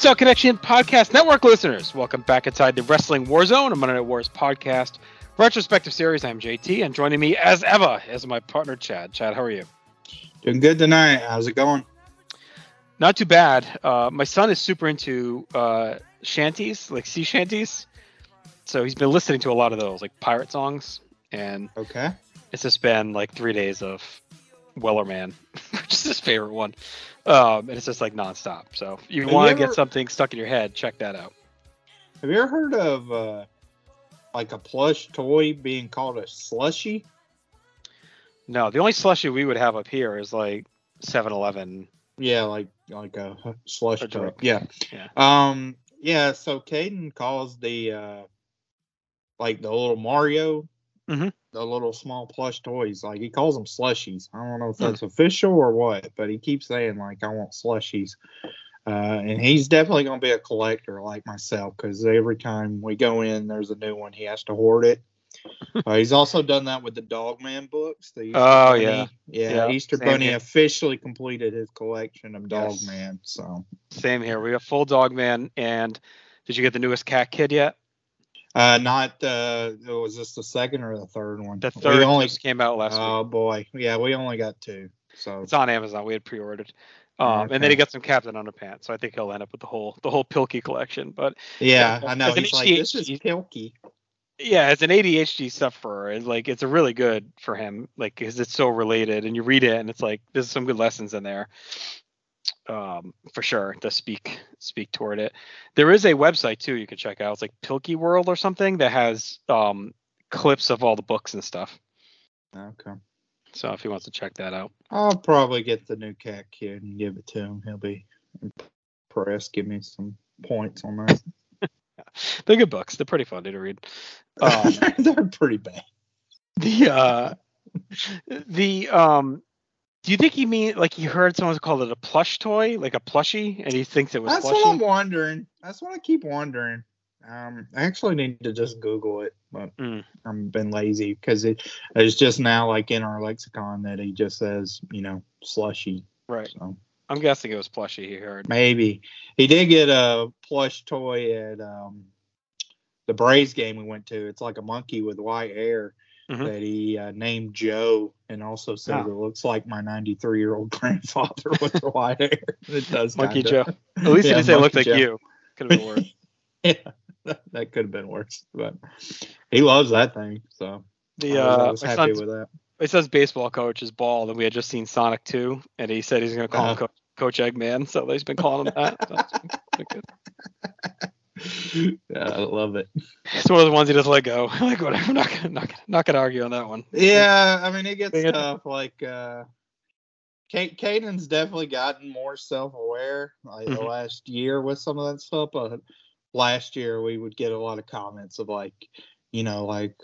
Hotel Connection Podcast Network listeners, welcome back inside the Wrestling War Zone, a Monday Night Wars podcast retrospective series. I'm JT, and joining me as ever is my partner Chad. Chad, how are you? Doing good tonight. How's it going? Not too bad. Uh, my son is super into uh, shanties, like sea shanties. So he's been listening to a lot of those, like pirate songs, and Okay. it's just been like three days of Wellerman, which is his favorite one. Um, and it's just like nonstop. So if you want to get something stuck in your head, check that out. Have you ever heard of uh, like a plush toy being called a slushy? No, the only slushy we would have up here is like 7-Eleven. Yeah, like like a slush toy. Yeah. Yeah. Um. Yeah. So Caden calls the uh, like the little Mario, Mhm. The little small plush toys. Like he calls them slushies. I don't know if Hmm. that's official or what, but he keeps saying like I want slushies. Uh, and he's definitely going to be a collector like myself because every time we go in, there's a new one. He has to hoard it. uh, he's also done that with the Dogman books. The Easter Oh, Bunny. yeah. yeah, Yeah, Easter same Bunny here. officially completed his collection of Yes. Dogman. So Same here. We have full dog man. And did you get the newest cat kid yet? Uh, not uh, was this the second or the third one? The We third only. just came out last week. Oh boy, yeah, we only got two. So It's on Amazon. We had pre-ordered. Um, And then he got some Captain Underpants. So I think he'll end up with the whole the whole Pilkey collection. But yeah, Yeah, I know. He's like, this is Pilkey. yeah, as an ADHD sufferer, it's like it's a really good for him, like because it's so related, and you read it, and it's like there's some good lessons in there, um, for sure to speak speak toward it. There is a website too you can check out. It's like Pilkey World or something that has um clips of all the books and stuff. Okay. So if he wants to check that out, I'll probably get the new cat kid and give it to him. He'll be impressed. Give me some points on that. they're good books. They're pretty funny to read. Um, They're pretty bad. the uh the um do you think he mean like he heard someone call it a plush toy like a plushie and he thinks it was That's plushy what I'm wondering. That's what I keep wondering. Um, I actually need to just Google it, but Mm. I've been lazy because it it's just now like in our lexicon that he just says, you know, slushy. right So i'm guessing it was plushy he heard maybe he did get a plush toy at um the Braves game we went to. It's like a monkey with white hair Mhm. that he uh, named Joe, and also said Oh. it looks like my 93 year old grandfather with the white hair. It does. monkey kinda. joe at least Yeah, he didn't say it looked Monkey like Joe. you could have been worse Yeah, that, that could have been worse, but he loves that thing. So the I was, I uh was happy with that. my son's baseball coach is bald and we had just seen sonic 2 and he said he's going to call him Uh-huh. Co- coach eggman so he's been calling him that so it's been good. yeah, I love it. it's one of the ones he doesn't let go like whatever I'm not gonna not gonna, not gonna argue on that one Yeah, I mean it gets They get- tough. Like uh Kate Caden's definitely gotten more self aware like the Mhm. last year with some of that stuff, but last year we would get a lot of comments of like, you know, like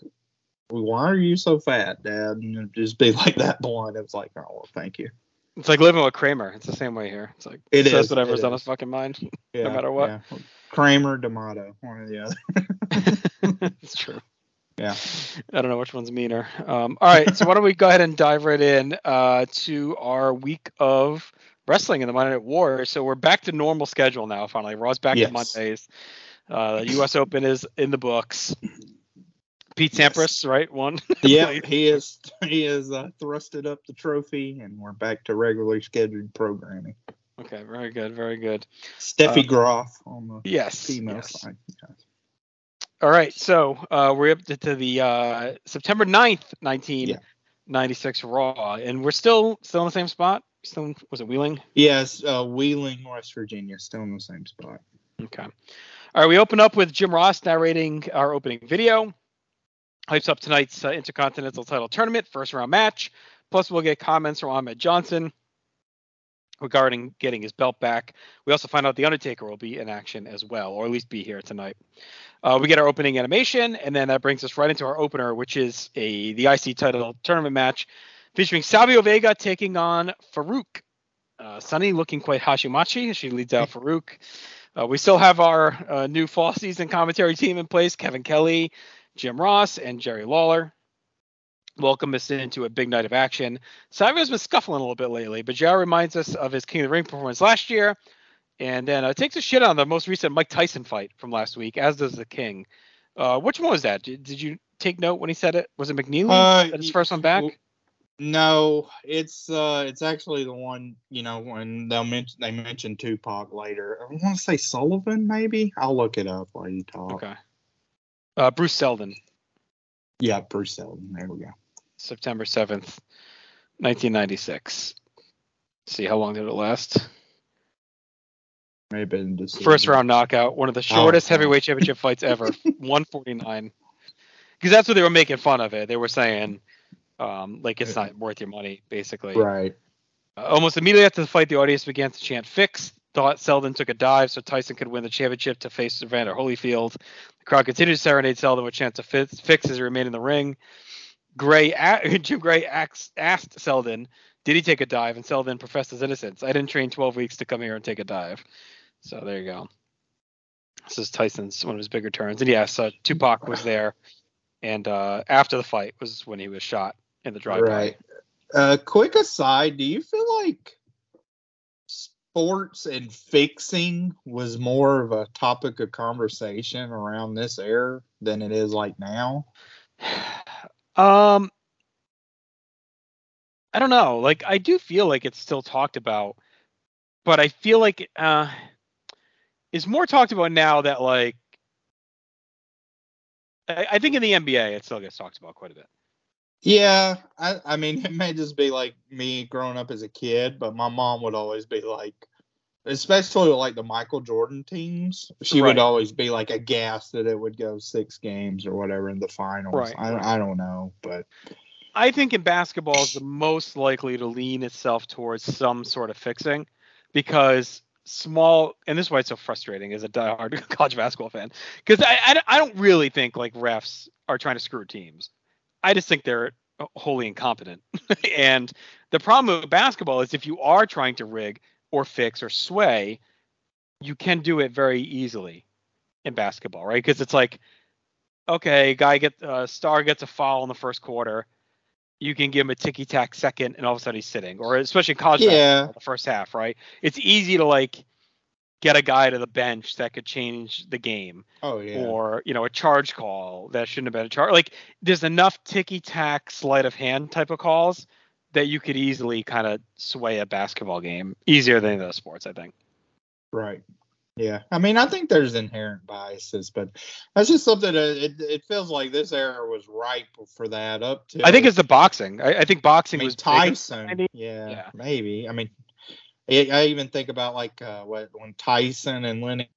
why are you so fat, Dad? And just be like that blunt. It was like, oh well, thank you. It's like living with Kramer. It's the same way here. It's like It says is, whatever's it on his fucking mind. Yeah, matter what. yeah. Kramer, D'Amato, one or the other. it's true. Yeah. I don't know which one's meaner. Um, all right, so why don't we go ahead and dive right in uh, to our week of wrestling in the Monday Night War. So we're back to normal schedule now. Finally, Raw's back Yes. to Mondays. Uh, the U.S. Open is in the books. Pete Yes. Sampras, right? One. yeah, he is he is uh, thrusted up the trophy and we're back to regularly scheduled programming. Okay, very good, very good. Steffi Uh, Graf on the Yes. female yes. side. Yes. All right, so uh, we're up to, to the uh, September 9th, 1996 Raw, and we're still still in the same spot. Still, was it Wheeling? Yes, uh, Wheeling, West Virginia, still in the same spot. Okay. All right, we open up with Jim Ross narrating our opening video. Hypes up tonight's uh, Intercontinental Title Tournament first round match. Plus, we'll get comments from Ahmed Johnson regarding getting his belt back. We also find out the Undertaker will be in action as well, or at least be here tonight. Uh, we get our opening animation, and then that brings us right into our opener, which is a the IC title tournament match featuring Savio Vega taking on Farouk. Uh, Sunny looking quite Hashimachi as she leads out Farouk. Uh, we still have our uh, new fall season commentary team in place: Kevin Kelly, Jim Ross and Jerry Lawler welcome us into a big night of action. Savio's been scuffling a little bit lately, but JR reminds us of his King of the Ring performance last year, and then uh, takes a shit on the most recent Mike Tyson fight from last week, as does the King. Uh, which one was that? Did, did, you take note when he said it? Was it McNeeley? Uh, his first one back? No, it's uh, it's actually the one you know when they'll mention they mention Tupac later. I want to say Sullivan, maybe. I'll look it up while you talk. Okay. Uh, Bruce Seldon. Yeah, Bruce Seldon. There we go. September 7th, 1996. see how long did it last? First round knockout, one of the oh, shortest oh, heavyweight championship fights ever, 149. Because that's what they were making fun of it. They were saying, um, like it's not worth your money, basically. Right. Uh, almost immediately after the fight, the audience began to chant "fix." Thought Seldon took a dive so Tyson could win the championship to face Evander Holyfield. The crowd continued to serenade Seldon with chants of fix as he remained in the ring. Gray, Jim Gray asked, asked Seldon, did he take a dive? And Seldon professed his innocence. I didn't train 12 weeks to come here and take a dive. So there you go. This is Tyson's one of his bigger turns. And yes, uh, Tupac was there. And uh, after the fight was when he was shot in the drive. Right. Uh, quick aside, do you feel like sports and fixing was more of a topic of conversation around this era than it is like now? Um, I don't know. Like, I do feel like it's still talked about, but I feel like uh, it's more talked about now that like I, I think in the NBA it still gets talked about quite a bit. Yeah, I, I mean, it may just be like me growing up as a kid, but my mom would always be like, especially like the Michael Jordan teams, she right. would always be like aghast that it would go six games or whatever in the finals. Right, I. I don't know, but I think in basketball is the most likely to lean itself towards some sort of fixing because small and this is why it's so frustrating as a diehard college basketball fan because I, I, I don't really think like refs are trying to screw teams. I just think they're wholly incompetent. and the problem with basketball is if you are trying to rig, or fix or sway, you can do it very easily in basketball, right? Because it's like, okay, guy get uh, star gets a foul in the first quarter, you can give him a ticky tack second, and all of a sudden he's sitting, or especially in college yeah. the first half, right? It's easy to like get a guy to the bench that could change the game. Oh yeah. Or you know a charge call that shouldn't have been a charge. Like there's enough ticky tack sleight of hand type of calls that you could easily kind of sway a basketball game easier than those sports, I think. Right. Yeah. I mean, I think there's inherent biases, but that's just something that it, it feels like this era was ripe for that up to. I think it's the boxing. I, I think boxing I mean, was Tyson. Yeah, yeah, maybe. I mean, I even think about like uh, what when Tyson and Lennox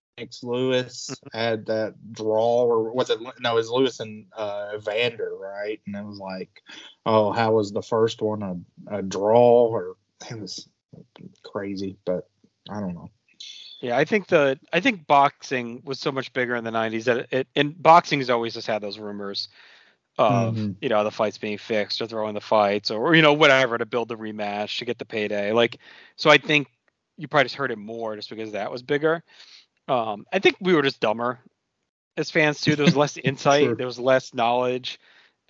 Lewis mm-hmm. had that draw, or was it? No, it was Lewis and uh, Vander, right? And it was like, oh, how was the first one a, a draw? Or it was crazy, but I don't know. Yeah, I think the I think boxing was so much bigger in the '90s that it, it and boxing has always just had those rumors of mm-hmm. you know the fights being fixed or throwing the fights or you know whatever to build the rematch to get the payday. Like, so I think you probably just heard it more just because that was bigger. Um, I think we were just dumber as fans too. There was less insight. Sure. There was less knowledge.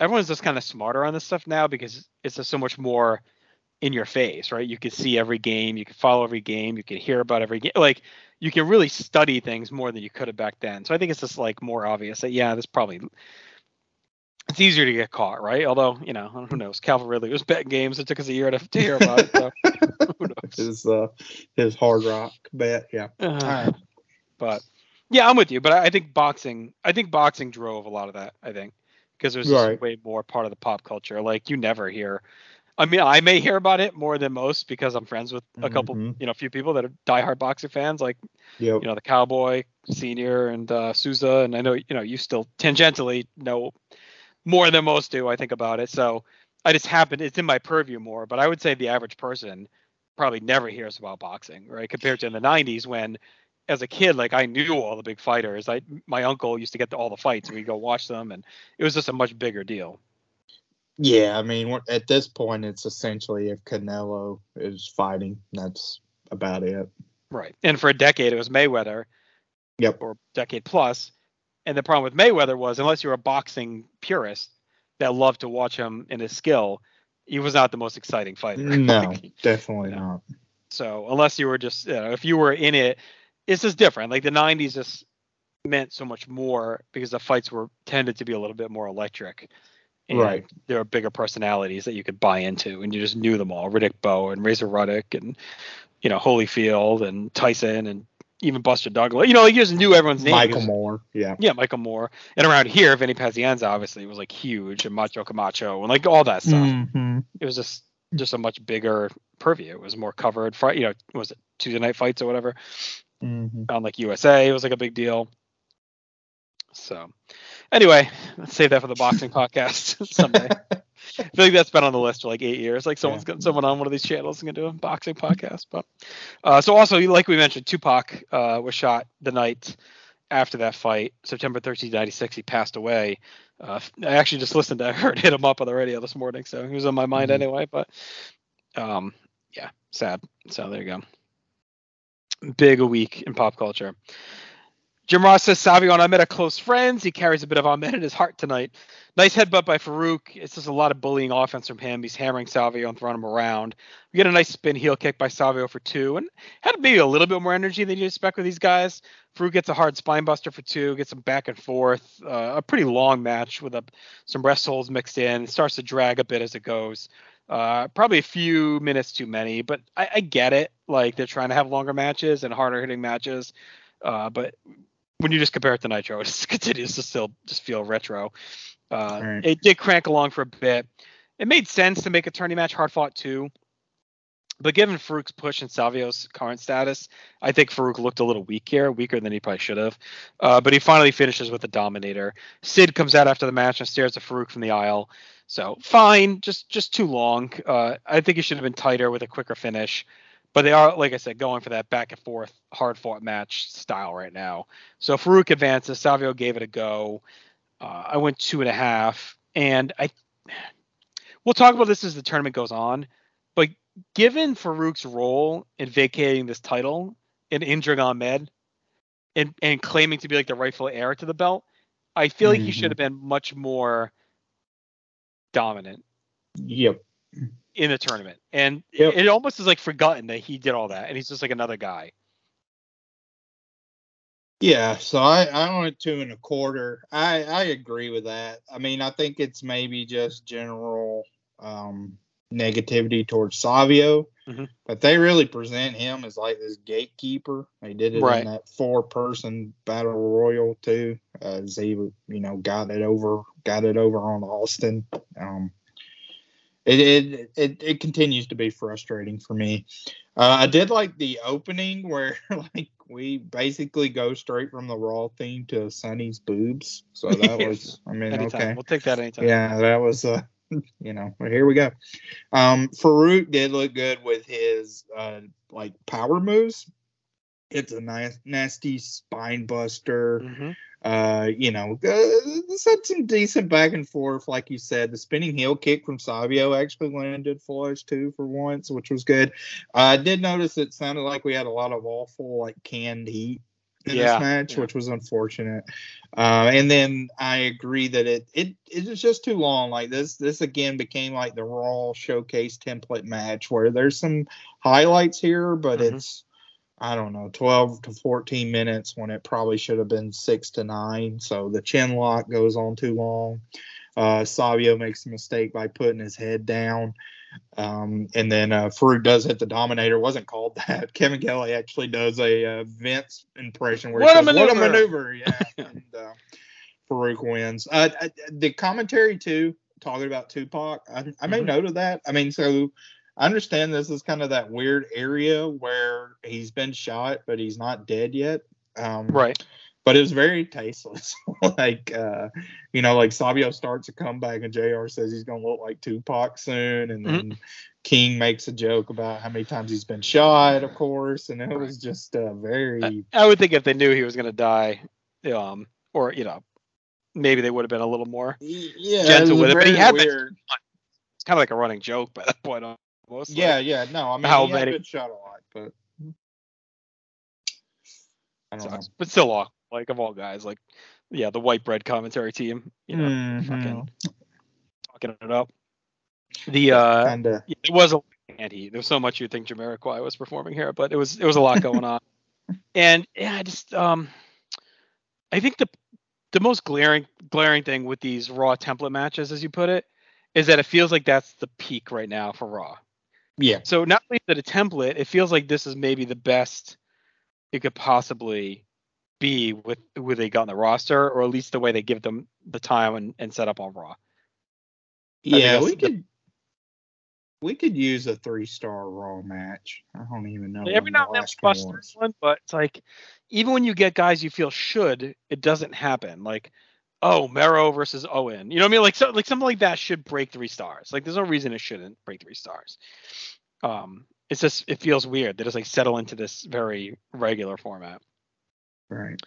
Everyone's just kind of smarter on this stuff now because it's just so much more in your face, right? You can see every game, you can follow every game, you can hear about every game. Like you can really study things more than you could have back then. So I think it's just like more obvious that yeah, this probably it's easier to get caught, right? Although you know, who knows? Calvin Ridley was betting games. It took us a year to, to hear about it. So who knows? His uh, his hard rock bet, yeah. Uh, but yeah, I'm with you. But I think boxing, I think boxing drove a lot of that. I think because there's right. way more part of the pop culture. Like you never hear. I mean, I may hear about it more than most because I'm friends with a couple, mm-hmm. you know, a few people that are diehard boxing fans, like yep. you know the Cowboy Senior and uh, Souza, and I know you know you still tangentially know more than most do. I think about it, so I just happen it's in my purview more. But I would say the average person probably never hears about boxing, right? Compared to in the '90s when as a kid, like I knew all the big fighters. I my uncle used to get to all the fights, and we'd go watch them, and it was just a much bigger deal. Yeah, I mean, at this point, it's essentially if Canelo is fighting, that's about it. Right, and for a decade, it was Mayweather. Yep. Or decade plus, And the problem with Mayweather was, unless you're a boxing purist that loved to watch him in his skill, he was not the most exciting fighter. No, Like, definitely you know. not. so unless you were just, you know, if you were in it, it's just different. Like the '90s just meant so much more because the fights were tended to be a little bit more electric. And Right. There were bigger personalities that you could buy into, and you just knew them all: Riddick Bowe and Razor Ruddock, and you know Holyfield and Tyson, and even Buster Douglas. You know, like you just knew everyone's name. Michael Moorer. Yeah. Yeah, Michael Moorer. And around here, Vinny Pazienza obviously was like huge, and Macho Camacho, and like all that stuff. Mhm. It was just just a much bigger purview. It was more covered. Fri- you know, was it Tuesday night fights or whatever Mhm. on like USA? It was like a big deal. So, anyway, let's save that for the boxing podcast someday. I feel like that's been on the list for like eight years. Like someone's got someone on one of these channels is gonna do a boxing podcast. But uh, so also, like we mentioned, Tupac uh, was shot the night after that fight, September 13, 96. He passed away. Uh, I actually just listened to, I heard hit him up on the radio this morning, so he was on my mind Mhm. anyway. But um, yeah, sad. So there you go. Big a week in pop culture. Jim Ross says Savio and Ahmed are close friends. He carries a bit of Ahmed in his heart tonight. Nice headbutt by Farouk. It's just a lot of bullying offense from him. He's hammering Savio and throwing him around. We get a nice spin heel kick by Savio for two, and had maybe a little bit more energy than you expect with these guys. Farouk gets a hard spine buster for two, gets them back and forth. Uh, a pretty long match with a, some rest holds mixed in. It starts to drag a bit as it goes. Uh, probably a few minutes too many, but I, I get it. Like they're trying to have longer matches and harder hitting matches. Uh, but when you just compare it to Nitro, it just continues to still just feel retro. Uh, Right. It did crank along for a bit. It made sense to make a tourney match hard fought too. But given Farouk's push and Savio's current status, I think Farouk looked a little weak here, weaker than he probably should have. Uh, but he finally finishes with the Dominator. Sid comes out after the match and stares at Farouk from the aisle. So fine, just just too long. Uh, I think he should have been tighter with a quicker finish. But they are, like I said, going for that back and forth, hard fought match style right now. So Farouk advances. Savio gave it a go. Uh, I went two and a half, and I. We'll talk about this as the tournament goes on, but given Farouk's role in vacating this title and injuring Ahmed, and and claiming to be like the rightful heir to the belt, I feel like he Mhm. should have been much more dominant Yep. in the tournament. And Yep. it almost is like forgotten that he did all that, and he's just like another guy. Yeah, so I, I went two and a quarter. I, I agree with that. I mean, I think it's maybe just general um, negativity towards Savio, Mhm. but they really present him as like this gatekeeper. They did it Right. in that four person battle royal too, as he you know got it over got it over on Austin. Um, it, it it it continues to be frustrating for me. Uh, I did like the opening where like we basically go straight from the Raw theme to Sunny's boobs. So that was, I mean, Anytime. okay, We'll take that anytime. yeah, that was, uh, you know, here we go. Um, Farouk did look good with his uh like power moves. It's a nice, nasty spine buster hmm uh, you know, uh, this had some decent back and forth, like you said. The spinning heel kick from Savio actually landed flush too for once, which was good. I did notice it sounded like we had a lot of awful like canned heat in Yeah, this match, yeah. which was unfortunate. Uh, and then I agree that it it it was just too long. Like this this again became like the Raw showcase template match where there's some highlights here, but Mhm. it's I don't know, 12 to 14 minutes when it probably should have been six to nine. So the chin lock goes on too long. Uh, Savio makes a mistake by putting his head down. Um, and then uh, Farouk does hit the Dominator. Wasn't called that. Kevin Kelly actually does a uh, Vince impression where What a he says, "What a maneuver." maneuver!" Yeah, and uh, Farouk wins. Uh, uh, the commentary too, talking about Tupac. I, I made Mhm. note of that. I mean, so I understand this is kind of that weird area where he's been shot, but he's not dead yet. Um, Right. But it was very tasteless. like, uh, you know, like Savio starts a comeback and JR says he's going to look like Tupac soon. And then King makes a joke about how many times he's been shot, of course. And it was just uh, very. I would think if they knew he was going to die, um, or you know, maybe they would have been a little more. yeah, gentle with it, but he had been-. It's kind of like a running joke by that point almost. Like- Yeah, yeah. No, I mean, How he had many- been shot a lot, but. I don't know. But still, awkward. Like of all guys, like yeah, the white bread commentary team. You know, Mhm. fucking talking it up. The uh, Kinda. it was a and he. There was so much you'd think Jamiroquai was performing here, but it was it was a lot going on. And yeah, I just um, I think the the most glaring glaring thing with these Raw template matches, as you put it, is that it feels like that's the peak right now for Raw. Yeah. So not only is it a template, it feels like this is maybe the best it could possibly be with who they got on the roster, or at least the way they give them the time and, and set up on Raw. Yeah, we the- could we could use a three star raw match. I don't even know. Every now and then we bust was. one, but it's like even when you get guys you feel should, it doesn't happen. Like, oh, Mero versus Owen. You know what I mean? Like so, like something like that should break three stars. Like there's no reason it shouldn't break three stars. Um, it's just it feels weird. that it's like settle into this very regular format. Right.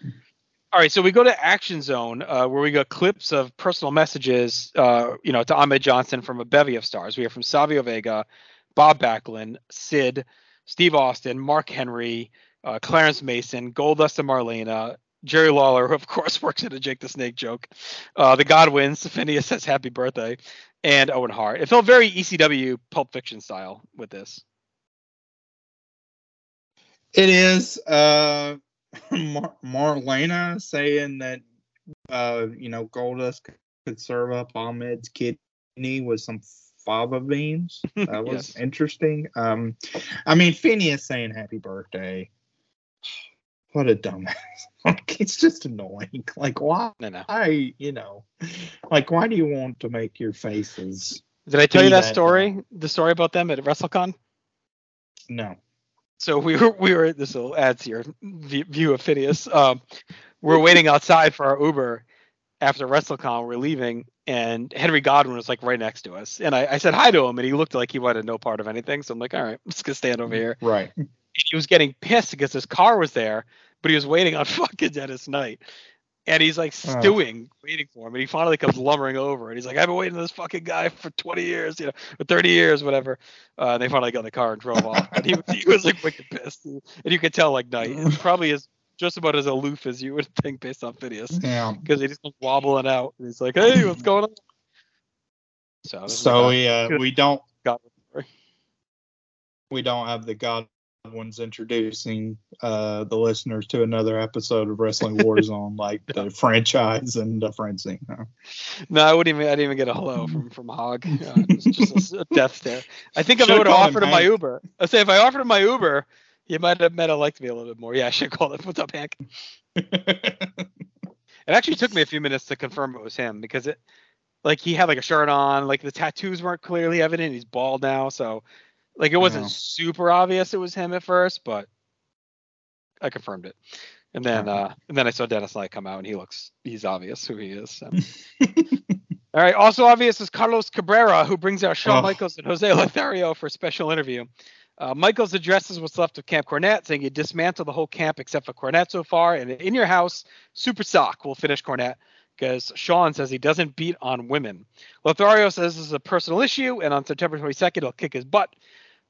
All right, so we go to Action Zone, uh, where we got clips of personal messages, uh, you know, to Ahmed Johnson from a bevy of stars. We hear from Savio Vega, Bob Backlund, Sid, Steve Austin, Mark Henry, uh, Clarence Mason, Goldust and Marlena, Jerry Lawler, who of course works at a Jake the Snake joke, uh, the Godwins, Phineas says happy birthday, and Owen Hart. It felt very ECW Pulp Fiction style with this. It is uh Mar- Marlena saying that uh you know Goldust could serve up Ahmed's kidney with some fava beans. That was Yes. interesting. Um I mean Phineas saying happy birthday. What a dumbass. like it's just annoying. Like why No, no. I you know like why do you want to make your faces Did I tell you that that story? The story about them at WrestleCon? no. so we were we were this will add to your view of Phineas. Um, we're waiting outside for our Uber after WrestleCon. We're leaving, and Henry Godwin was like right next to us, and I, I said hi to him, and he looked like he wanted no part of anything. So I'm like, all right, I'm just gonna stand over here. Right. And he was getting pissed because his car was there, but he was waiting on fucking Dennis Knight. And he's like Oh. stewing, waiting for him. And he finally comes lumbering over. And he's like, I've been waiting for this fucking guy for 20 years, you know, for 30 years, whatever. Uh, and they finally got in the car and drove off. And he, was- he was like wicked pissed. And you could tell, like, Knight is probably as just about as aloof as you would think based on Phineas. Yeah. Because he just comes wobbling out. And he's like, hey, what's going on? So, So we uh, we don't story. we don't have the Godwins introducing uh, the listeners to another episode of Wrestling Warzone like the franchise and the frenzy. No. No, I wouldn't even. I didn't even get a hello from from Hog. Uh, it's just a, a death stare. I think if I Should've would have called him offered him my Uber, I say if I offered him my Uber, he might have might have liked me a little bit more. Yeah, I should call him. What's up, Hank? It actually took me a few minutes to confirm it was him because it, like, he had like a shirt on, like the tattoos weren't clearly evident. He's bald now, so like it wasn't super obvious it was him at first, but I confirmed it. And then, uh, and then I saw Dennis Knight come out, and he looks, he's obvious who he is. So. All right. Also obvious is Carlos Cabrera, who brings out Shawn Oh. Michaels and Jose Lothario for a special interview. Uh, Michaels addresses what's left of Camp Cornette, saying you dismantled the whole camp except for Cornette so far, and in your house, Super Sock will finish Cornette because Shawn says he doesn't beat on women. Lothario says this is a personal issue, and on September 22nd, he'll kick his butt.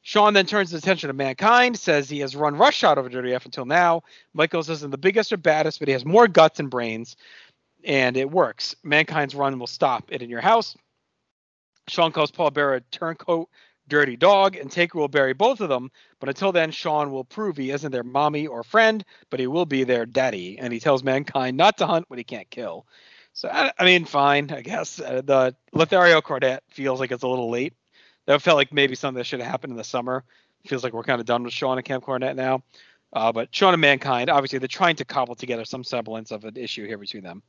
Shawn then turns his attention to Mankind, says he has run roughshod over Dirty F until now. Michaels isn't the biggest or baddest, but he has more guts and brains and it works. Mankind's run will stop it in your house. Shawn calls Paul Bearer turncoat, dirty dog, and Taker will bury both of them. But until then, Shawn will prove he isn't their mommy or friend, but he will be their daddy. And he tells Mankind not to hunt what he can't kill. So I, I mean, fine, I guess. Uh, the Lothario Cornette feels like it's a little late. That felt like maybe something that should have happened in the summer. Feels like we're kind of done with Shawn and Camp Cornette now. Uh, but Shawn and Mankind, obviously, they're trying to cobble together some semblance of an issue here between them.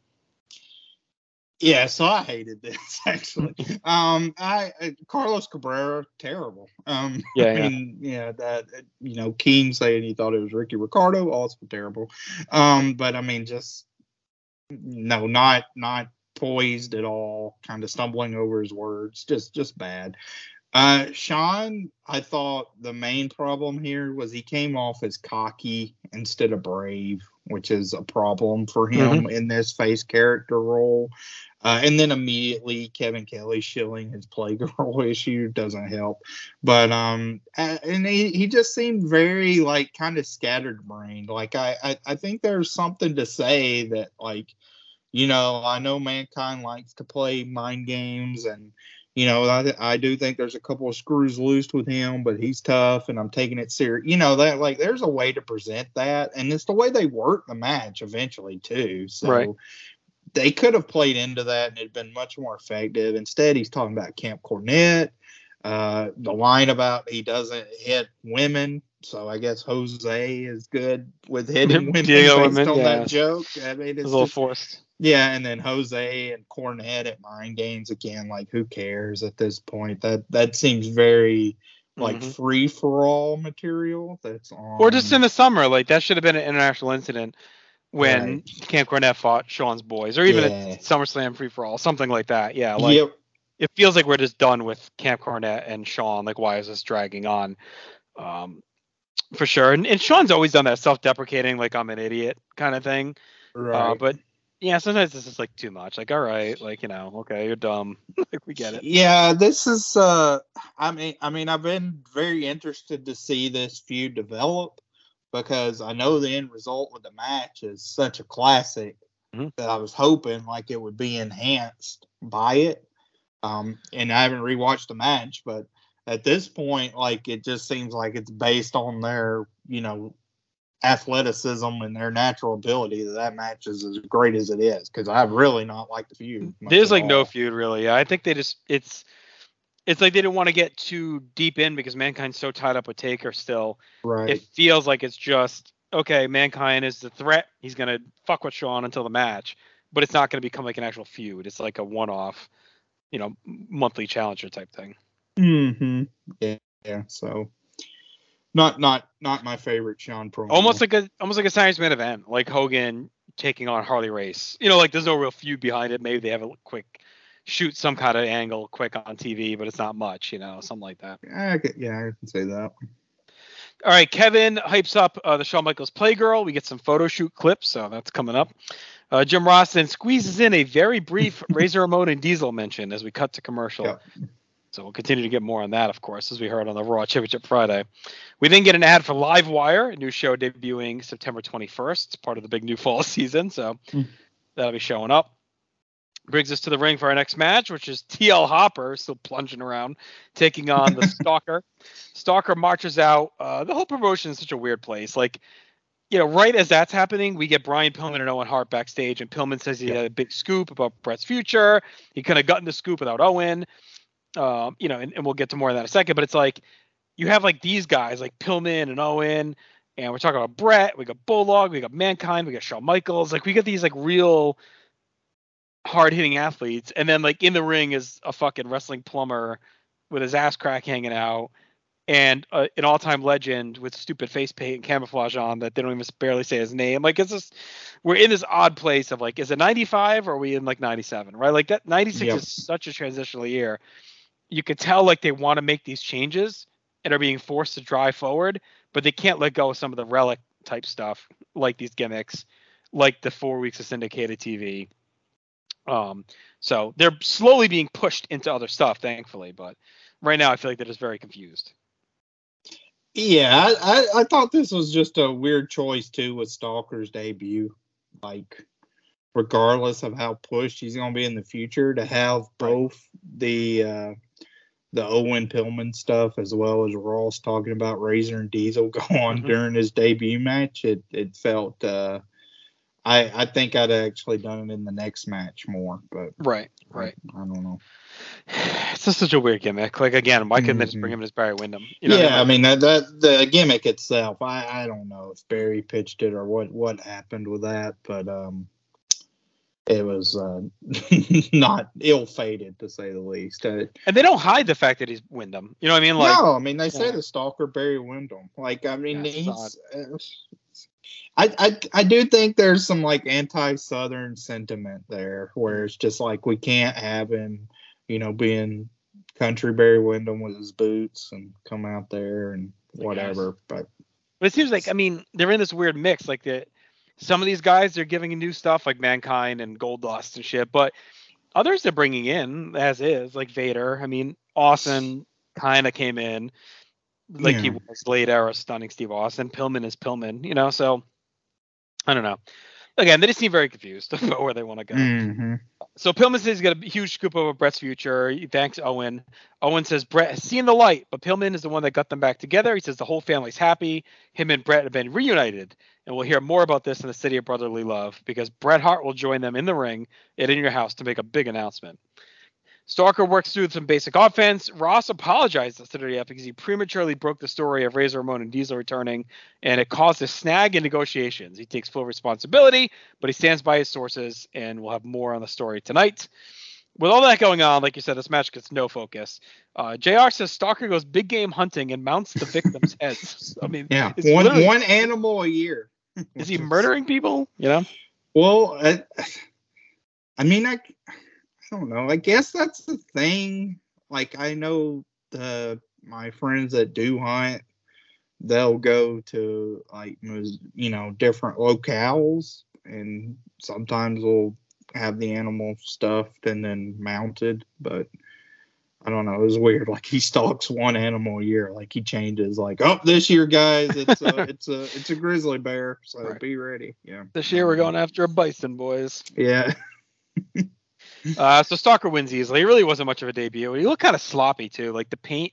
yeah, so I hated this actually. um, I uh, Carlos Cabrera, terrible. Um, Yeah, I yeah. mean, yeah, that uh, you know, King saying he thought it was Ricky Ricardo, also terrible. Um, but I mean, just no, not not poised at all, kind of stumbling over his words, just just bad. Uh, Shawn, I thought the main problem here was he came off as cocky instead of brave, which is a problem for him in this face character role. Uh, and then immediately Kevin Kelly shilling his playgirl issue doesn't help. But um, and he, he just seemed very like kind of scattered brained. Like I, I I think there's something to say that like you know, I know mankind likes to play mind games and you know, I, I do think there's a couple of screws loose with him, but he's tough and I'm taking it serious. You know, that like there's a way to present that. And it's the way they work the match eventually, too. So Right. they could have played into that and it'd been much more effective. Instead, he's talking about Camp Cornette, uh, the line about he doesn't hit women. So I guess Jose is good with hitting women based women, on yeah. that joke. I mean, It's it's a little just, forced. Yeah, and then Jose and Cornette at mind games again. Like, who cares at this point? That that seems very like Mhm. free for all material. That's on. Or just in the summer, like that should have been an international incident when Right. Camp Cornette fought Shawn's boys, or even Yeah. at SummerSlam free for all, something like that. Yeah, like yep. it feels like we're just done with Camp Cornette and Shawn. Like, why is this dragging on? Um, for sure. And, and Shawn's always done that self-deprecating, like I'm an idiot kind of thing. Right. Uh, but yeah, sometimes this is like too much. Like, all right, like you know, okay, you're dumb. like we get it. Yeah, this is. uh I mean, I mean, I've been very interested to see this feud develop because I know the end result with the match is such a classic Mhm. that I was hoping like it would be enhanced by it. Um, and I haven't rewatched the match, but at this point, like it just seems like it's based on their, you know, athleticism and their natural ability that that match is as great as it is. Because I've really not liked the feud. There's like no feud really. I think they just it's it's like they didn't want to get too deep in because mankind's so tied up with Taker still. right. It feels like it's just okay, mankind is the threat. He's gonna fuck with Shawn until the match, but it's not gonna become like an actual feud. It's like a one off, you know, monthly challenger type thing. Mm-hmm. Yeah, yeah. So not not not my favorite Shawn promo. Almost like a almost like a science man event, like Hogan taking on Harley Race. You know, like there's no real feud behind it. Maybe they have a quick shoot some kind of angle quick on TV, but it's not much, you know, something like that. I could- yeah, I can say that. All right, Kevin hypes up uh, the Shawn Michaels Playgirl. We get some photo shoot clips, so that's coming up. Uh, Jim Ross then squeezes in a very brief Razor Ramon and Diesel mention as we cut to commercial. Yep. So we'll continue to get more on that, of course, as we heard on the Raw Championship Friday. We then get an ad for Livewire, a new show debuting September 21st. It's part of the big new fall season, so Hmm. that'll be showing up. Brings us to the ring for our next match, which is TL Hopper, still plunging around, taking on the Stalker. Stalker marches out. Uh, the whole promotion is such a weird place. Like, you know, right as that's happening, we get Brian Pillman and Owen Hart backstage, and Pillman says he Yeah. had a big scoop about Bret's future. He kind of gotten the scoop without Owen. Um, you know, and, and we'll get to more of that in a second. But it's like you have like these guys like Pillman and Owen, and we're talking about Bret. We got Bulldog, we got Mankind, we got Shawn Michaels. Like we got these like real hard hitting athletes, and then like in the ring is a fucking wrestling plumber with his ass crack hanging out, and uh, an all time legend with stupid face paint and camouflage on that they don't even barely say his name. Like it's just we're in this odd place of like, is it 95 or are we in like 97? Right? Like that 96 Yep. is such a transitional year. You could tell like they want to make these changes and are being forced to drive forward, but they can't let go of some of the relic type stuff, like these gimmicks, like the four weeks of syndicated TV. Um, so they're slowly being pushed into other stuff, thankfully. But right now, I feel like they're just very confused. Yeah, I, I, thought this was just a weird choice too with Stalker's debut. Like, regardless of how pushed he's gonna be in the future, to have both the uh, the Owen Pillman stuff as well as Ross talking about Razor and Diesel go on Mhm. during his debut match, it it felt uh, I I think I'd actually done it in the next match more, but Right, right. I don't know. It's just such a weird gimmick. Like again, why couldn't they just bring him as Barry Windham? You know, yeah, I like- mean that that the gimmick itself, I I don't know if Barry pitched it or what what happened with that, but um, it was uh, not ill fated to say the least. Uh, and they don't hide the fact that he's Windham. You know what I mean? Like, no, I mean they say the stalker Barry Windham. Like I mean Yeah, he's. Uh, I, I I do think there's some like anti-southern sentiment there, where it's just like we can't have him, you know, being country Barry Windham with his boots and come out there and whatever. But but it seems like I mean they're in this weird mix. Like the some of these guys they're giving new stuff like Mankind and Goldust and shit, but others they're bringing in as is like Vader. I mean Austin kind of came in like he was late era stunning Steve Austin. Pillman is Pillman, you know. So I don't know. Again, they just seem very confused about where they want to go. Mm-hmm. So Pillman says he's got a huge scoop over Bret's future. He thanks Owen. Owen says Bret has seen the light, but Pillman is the one that got them back together. He says the whole family's happy. Him and Bret have been reunited. And we'll hear more about this in the City of Brotherly Love because Bret Hart will join them in the ring at In Your House to make a big announcement. Stalker works through some basic offense. Ross apologized to WWF because he prematurely broke the story of Razor Ramon and Diesel returning, and it caused a snag in negotiations. He takes full responsibility, but he stands by his sources, and we'll have more on the story tonight. With all that going on, like you said, this match gets no focus. Uh, Jr. says Stalker goes big game hunting and mounts the victims' heads. I mean, Yeah, one one animal a year. is he murdering people? You know? Well, I, I mean, I, I don't know. I guess that's the thing. Like, I know the my friends that do hunt, they'll go to like you know different locales, and sometimes they'll have the animal stuffed and then mounted. But I don't know. It was weird. Like he stalks one animal a year. Like he changes. Like, oh, this year, guys, it's a it's a it's a grizzly bear. So Right. be ready. Yeah. This year we're going after a bison, boys. Yeah. Uh, so Stalker wins easily. It really wasn't much of a debut. He looked kind of sloppy too. Like the paint,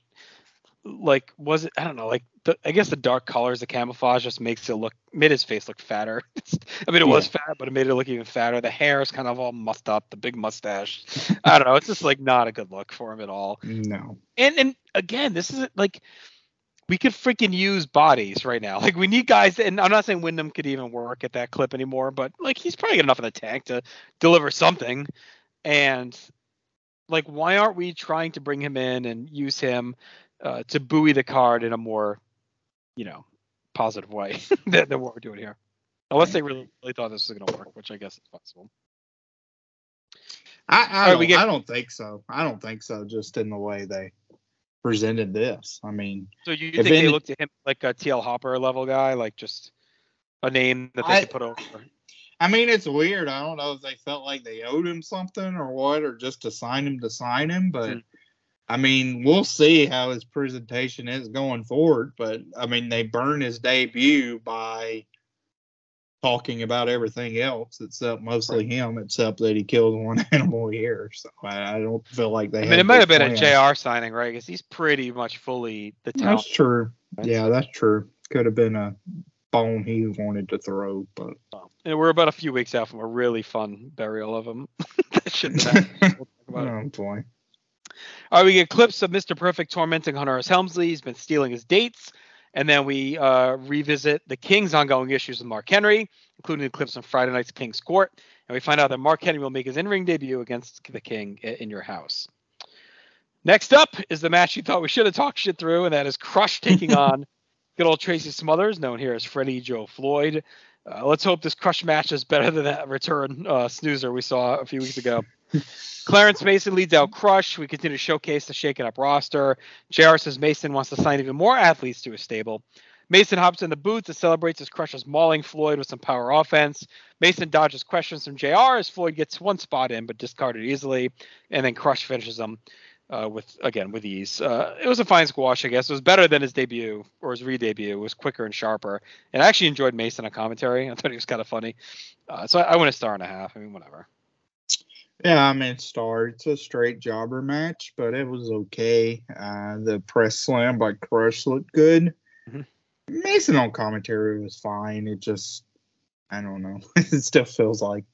like was it? I don't know. Like the, I guess the dark colors, the camouflage, just makes it look made his face look fatter. I mean, it was fat, but it made it look even fatter. The hair is kind of all muffed up. The big mustache. I don't know. It's just like not a good look for him at all. No. And and again, this is like we could freaking use bodies right now. Like we need guys, and I'm not saying Windham could even work at that clip anymore, but like he's probably got enough in the tank to deliver something. And like, why aren't we trying to bring him in and use him uh, to buoy the card in a more, you know, positive way than, than what we're doing here? Unless they really, really thought this was going to work, which I guess is possible. I I, don't, we get- I don't think so. I don't think so. Just in the way they presented this. I mean, So you think they looked at him like a TL Hopper level guy, like just a name that they I- could put over? I mean, it's weird. I don't know if they felt like they owed him something or what, or just to sign him to sign him. But Hmm. I mean, we'll see how his presentation is going forward. But I mean, they burned his debut by talking about everything else except mostly him, except that he killed one animal a year. So I, I don't feel like they. I mean, it might have been a. JR signing, right? Because he's pretty much fully the talent. That's true. right? Yeah, that's true. Could have been a bone he wanted to throw, but And we're about a few weeks out from a really fun burial of him. that shouldn't happen. We'll talk about it. oh boy. All right, we get clips of Mr. Perfect tormenting Hunter Hearst Helmsley. He's been stealing his dates. And then we uh, revisit the King's ongoing issues with Mark Henry, including the clips from Friday night's King's Court. And we find out that Mark Henry will make his in ring debut against the King in your house. Next up is the match you thought we should have talked shit through, and that is Crush taking on good old Tracy Smothers, known here as Freddie Joe Floyd. Uh, let's hope this Crush match is better than that return uh, snoozer we saw a few weeks ago. Clarence Mason leads out Crush. We continue to showcase the shaken up roster. JR says Mason wants to sign even more athletes to his stable. Mason hops in the booth and celebrates as Crush is mauling Floyd with some power offense. Mason dodges questions from JR as Floyd gets one spot in but discarded easily. And then Crush finishes him uh, with, again, with ease. Uh, it was a fine squash, I guess. It was better than his debut or his re debut. It was quicker and sharper. And I actually enjoyed Mason on commentary. I thought he was kind of funny. Uh, so I, I went a star and a half. I mean, whatever. Yeah, I mean, star. It's a straight jobber match, but it was okay. Uh, the press slam by Crush looked good. Mhm. Mason on commentary was fine. It just, I don't know. it still feels like,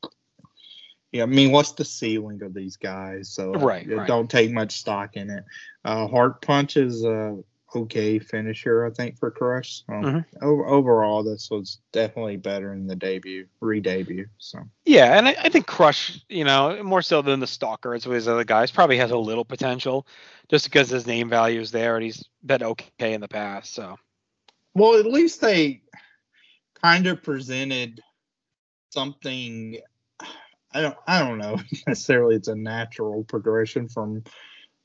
yeah. I mean, what's the ceiling of these guys? So uh, Right, yeah, right. don't take much stock in it. Uh, Heart Punch is a okay finisher, I think, for Crush. So Mhm. o- overall, this was definitely better in the debut, re-debut. So. Yeah, and I, I think Crush, you know, more so than the Stalker as some of these other guys, probably has a little potential just because his name value is there and he's been okay in the past. So Well, at least they kind of presented something. I don't. I don't know necessarily. It's a natural progression from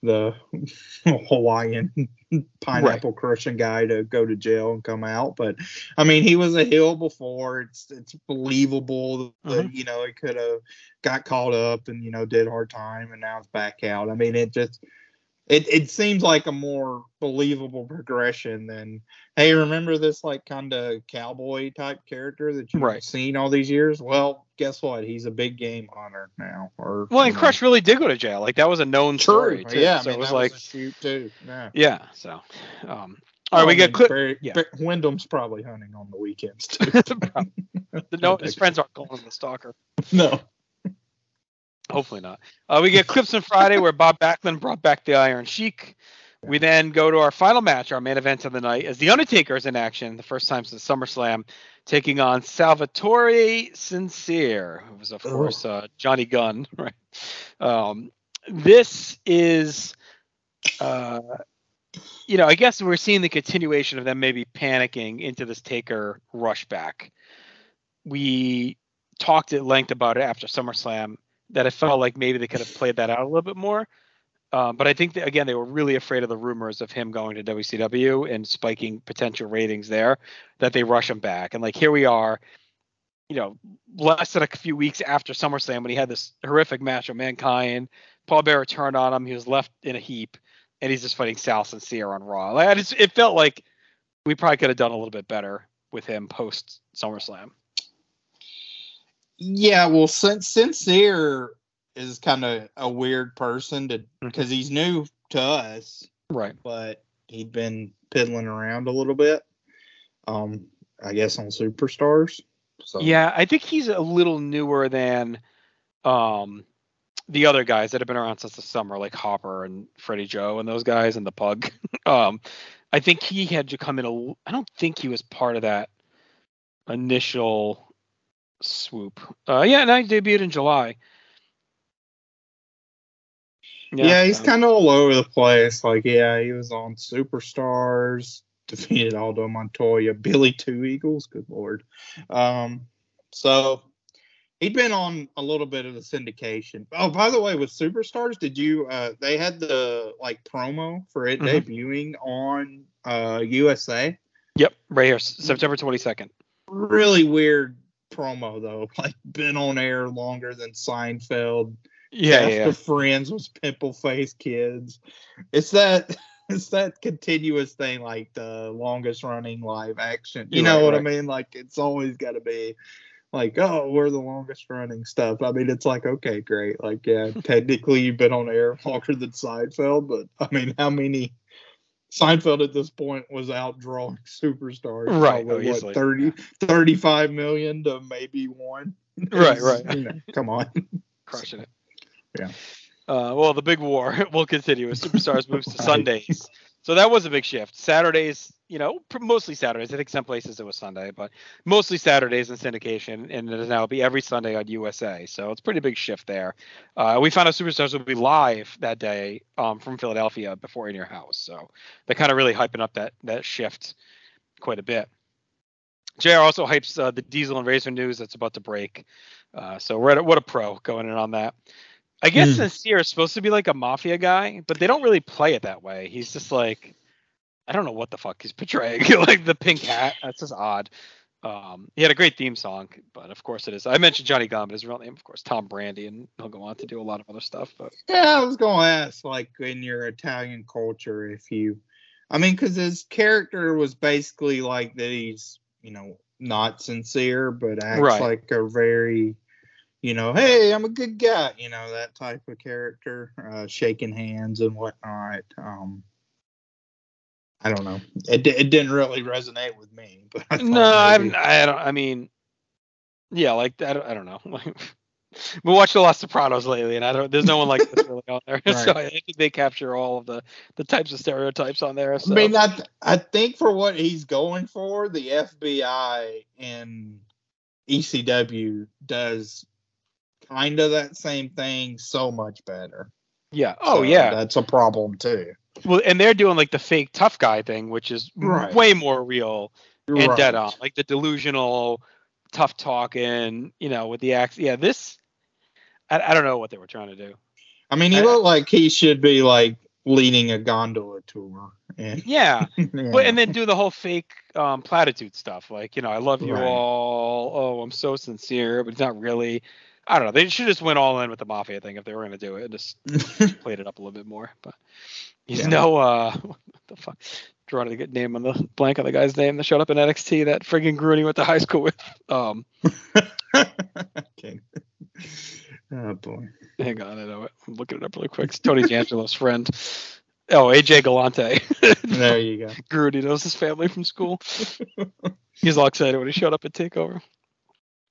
the Hawaiian pineapple crushing guy to go to jail and come out. But I mean, he was a hill before. It's it's believable that mm-hmm. you know he could have got caught up and you know did hard time and now it's back out. I mean, it just it it seems like a more believable progression than hey, remember this like kind of cowboy type character that you've Right. seen all these years? Well, guess what? He's a big game hunter now. Or Well, and know. Crush really did go to jail. Like that was a known story too. Yeah, so I mean, it was like was shoot too. Yeah. yeah. So um, all right, we get clip. Barry- yeah. Windham's probably hunting on the weekends too. no, his friends aren't calling the stalker. no. Hopefully not. Uh, we get clips on Friday where Bob Backlund brought back the Iron Sheik. We then go to our final match, our main event of the night, as the Undertaker is in action, the first time since SummerSlam, taking on Salvatore Sincere, who was of Ugh. course uh, Johnny Gunn. Right. Um, this is, uh, you know, I guess we're seeing the continuation of them maybe panicking into this Taker rush back. We talked at length about it after SummerSlam that I felt like maybe they could have played that out a little bit more. Um, but I think that again they were really afraid of the rumors of him going to WCW and spiking potential ratings there that they rush him back. And like here we are, you know, less than a few weeks after SummerSlam when he had this horrific match with Mankind. Paul Bearer turned on him. He was left in a heap, and he's just fighting Sal Sincere on Raw. Like it felt like we probably could have done a little bit better with him post SummerSlam. Yeah, well, Sin- Sincere is kind of a weird person to because he's new to us, Right. but he'd been piddling around a little bit. Um, I guess on Superstars. So Yeah, I think he's a little newer than um the other guys that have been around since the summer, like Hopper and Freddie Joe and those guys and the Pug. um, I think he had to come in A, I don't think he was part of that initial swoop. Uh, yeah, and I debuted in July. Yeah, he's so- kind of all over the place. Like, yeah, he was on Superstars, defeated Aldo Montoya, Billy Two Eagles. Good lord. Um, so he'd been on a little bit of the syndication. Oh, by the way, with Superstars, did you? Uh, they had the like promo for it Mhm. debuting on uh USA. Yep, right here, September twenty second. Really weird promo though. Like, been on air longer than Seinfeld. Yeah, cast yeah, friends was pimple face kids. It's that it's that continuous thing like the longest running live action. You know right, what right. I mean? Like it's always got to be like, oh, we're the longest running stuff. I mean, it's like okay, great. Like yeah, technically you've been on air longer than Seinfeld, but I mean, how many? Seinfeld at this point was outdrawing superstars. Right, Probably, oh, what, easily. 30, 35 million to maybe one. Right, right. You know, come on. crushing it. Yeah. Uh, well, the big war will continue as Superstars moves to Sundays. So that was a big shift. Saturdays, you know, mostly Saturdays. I think some places it was Sunday, but mostly Saturdays in syndication, and it is now be every Sunday on USA. So it's pretty big shift there. Uh, we found out Superstars would be live that day um, from Philadelphia before In Your House. So they're kind of really hyping up that that shift quite a bit. JR also hypes uh, the Diesel and Razor news that's about to break. Uh, so we're at, what a pro going in on that. I guess Hmm. Sincere is supposed to be like a mafia guy, but they don't really play it that way. He's just like, I don't know what the fuck he's portraying. like the pink hat. That's just odd. Um, he had a great theme song, but of course it is. I mentioned Johnny Gunn, but his real name, of course, Tom Brandi, and he'll go on to do a lot of other stuff. But Yeah, I was gonna ask, like in your Italian culture, if you, I mean, because his character was basically like that he's, you know, not sincere, but acts Right. like a very, you know, hey, I'm a good guy, you know, that type of character, uh, shaking hands and whatnot. Um, I don't know. It, it didn't really resonate with me, but I no, I maybe- haven't. I don't. I mean, yeah, like I don't, I don't know. we watched a lot of Sopranos lately, and I don't. There's no one like this really out there. so I think they capture all of the the types of stereotypes on there. So. I mean, I, th- I think for what he's going for, the FBI and ECW does kind of that same thing so much better. yeah. Oh So yeah. that's a problem too. Well, and they're doing like the fake tough guy thing, which is Right. way more real and Right. dead on. Like the delusional, tough talking, you know, with the axe. Yeah, this. I, I don't know what they were trying to do. I mean, he I- looked like he should be like leading a gondola tour. And, Yeah, yeah. but and then do the whole fake um, platitude stuff, like you know, I love you Right. all. Oh, I'm so sincere, but it's not really. I don't know. They should just went all in with the mafia thing if they were going to do it. and Just played it up a little bit more. But He's Yeah. no uh what the fuck drawing a good name on the blank on the guy's name that showed up in NXT that friggin' Grooney went to high school with. Um okay. Oh boy. hang on, I know it. I'm looking it up really quick. It's Tony D'Angelo's friend. Oh, AJ Galante. There you go. Grooney knows his family from school. He's all excited when he showed up at Takeover.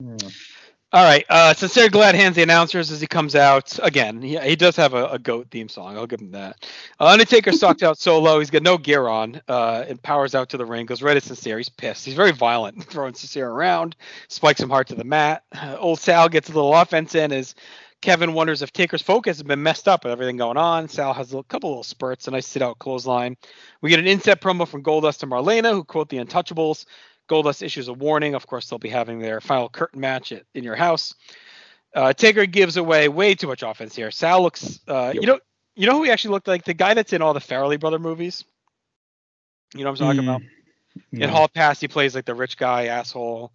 Yeah. All right. Uh, Sincere Glad hands the announcers as he comes out. Again, he, he does have a, a GOAT theme song. I'll give him that. Uh, Undertaker stalks out solo. He's got no gear on uh, and powers out to the ring. Goes right at Sincere. He's pissed. He's very violent, throwing Sincere around, spikes him hard to the mat. Uh, old Sal gets a little offense in as Kevin wonders if Taker's focus has been messed up with everything going on. Sal has a little- couple little spurts, a nice sit out clothesline. We get an inset promo from Goldust and Marlena, who quote the Untouchables. Goldust issues a warning. Of course, they'll be having their final curtain match at, in your house. Uh, Taker gives away way too much offense here. Sal looks, uh, you know, you know who he actually looked like? The guy that's in all the Farrelly brother movies. You know what I'm talking about? In Hall Pass, he plays like the rich guy asshole.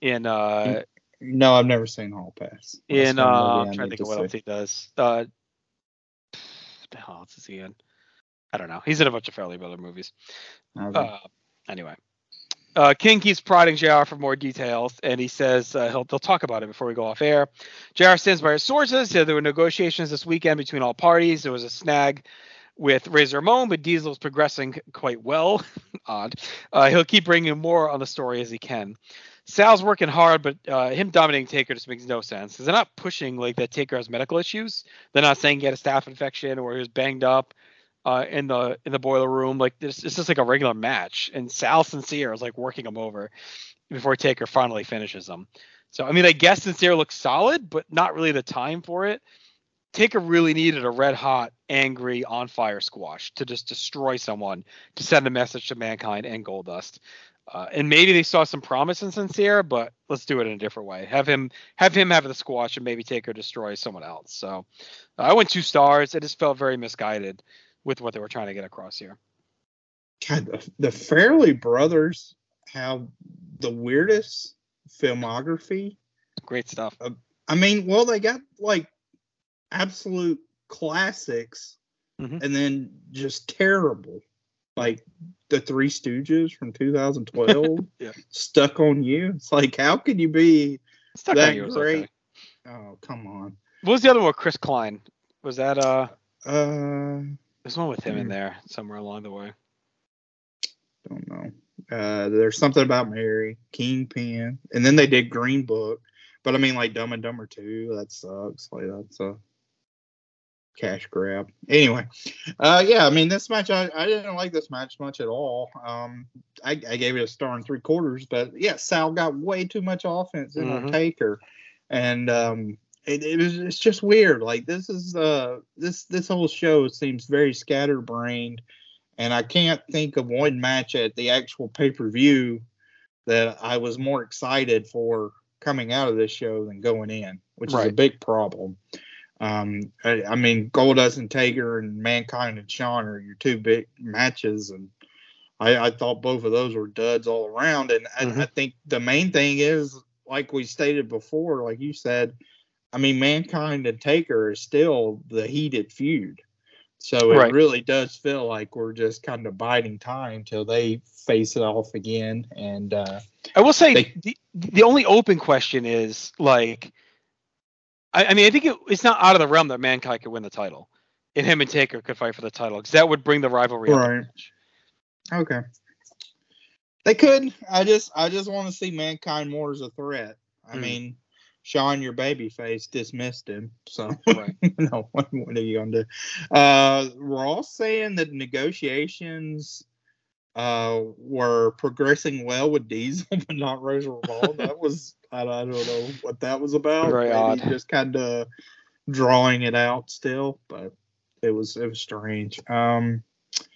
In uh, No, I've never seen Hall Pass. That's in uh, I'm trying to think of what else he does. Uh, what the hell else is he in? I don't know. He's in a bunch of Farrelly brother movies. Okay. Uh, anyway, uh, King keeps prodding JR for more details, and he says uh, he'll they'll talk about it before we go off air. JR stands by his sources. Said there were negotiations this weekend between all parties. There was a snag with Razor Ramon, but Diesel's progressing quite well. Odd. Uh, he'll keep bringing more on the story as he can. Sal's working hard, but uh, him dominating Taker just makes no sense because they're not pushing like that Taker has medical issues. They're not saying he had a staph infection or he was banged up uh, in the in the boiler room. Like this, it's just like a regular match, and Sal Sincere is like working him over before Taker finally finishes him. So I mean, I guess Sincere looks solid, but not really the time for it. Taker really needed a red hot, angry, on fire squash to just destroy someone to send a message to mankind and Goldust. Uh, and maybe they saw some promise in Sincere, but let's do it in a different way. Have him have him have the squash and maybe Taker destroy someone else. So uh, I went two stars. It just felt very misguided with what they were trying to get across here. God, the, the Farrelly brothers have the weirdest filmography. Great stuff. I mean, well, they got like absolute classics Mhm. and then just terrible. Like the Three Stooges from 2012, Yeah. Stuck on You. It's like, how could you be? Stuck That on you great. okay. Oh, come on. What was the other one? Chris Klein. Was that uh? Uh, There's one with him in Hmm. there somewhere along the way. don't know. Uh, there's something about Mary, Kingpin, and then they did Green Book. But I mean, like Dumb and Dumber 2, that sucks. Like that's a cash grab. Anyway, uh, yeah, I mean, this match, I, I didn't like this match much at all. Um, I, I gave it a star and three quarters, but yeah, Sal got way too much offense in Mhm. on Taker, and um, it, it was it's just weird. Like this is uh this this whole show seems very scatterbrained and I can't think of one match at the actual pay per view that I was more excited for coming out of this show than going in, which is a big problem. Um, I, I mean, Goldust and Taker and Mankind and Shawn are your two big matches, and I, I thought both of those were duds all around. And I, I think the main thing is, like we stated before, like you said, I mean, Mankind and Taker is still the heated feud. So it Right. really does feel like we're just kind of biding time till they face it off again. And uh, I will say They- the the only open question is like, I, I mean, I think it, it's not out of the realm that Mankind could win the title, and him and Taker could fight for the title because that would bring the rivalry up. Right. notch. okay, they could. I just I just want to see Mankind more as a threat. I Hmm. mean, Shawn, your baby face dismissed him. So Right. no, what, what are you gonna do? Uh, Ross saying that negotiations uh were progressing well with Diesel, but not Razor Ramon. that was I, I don't know what that was about. Very Maybe odd. Just kind of drawing it out still, but it was it was strange. Um,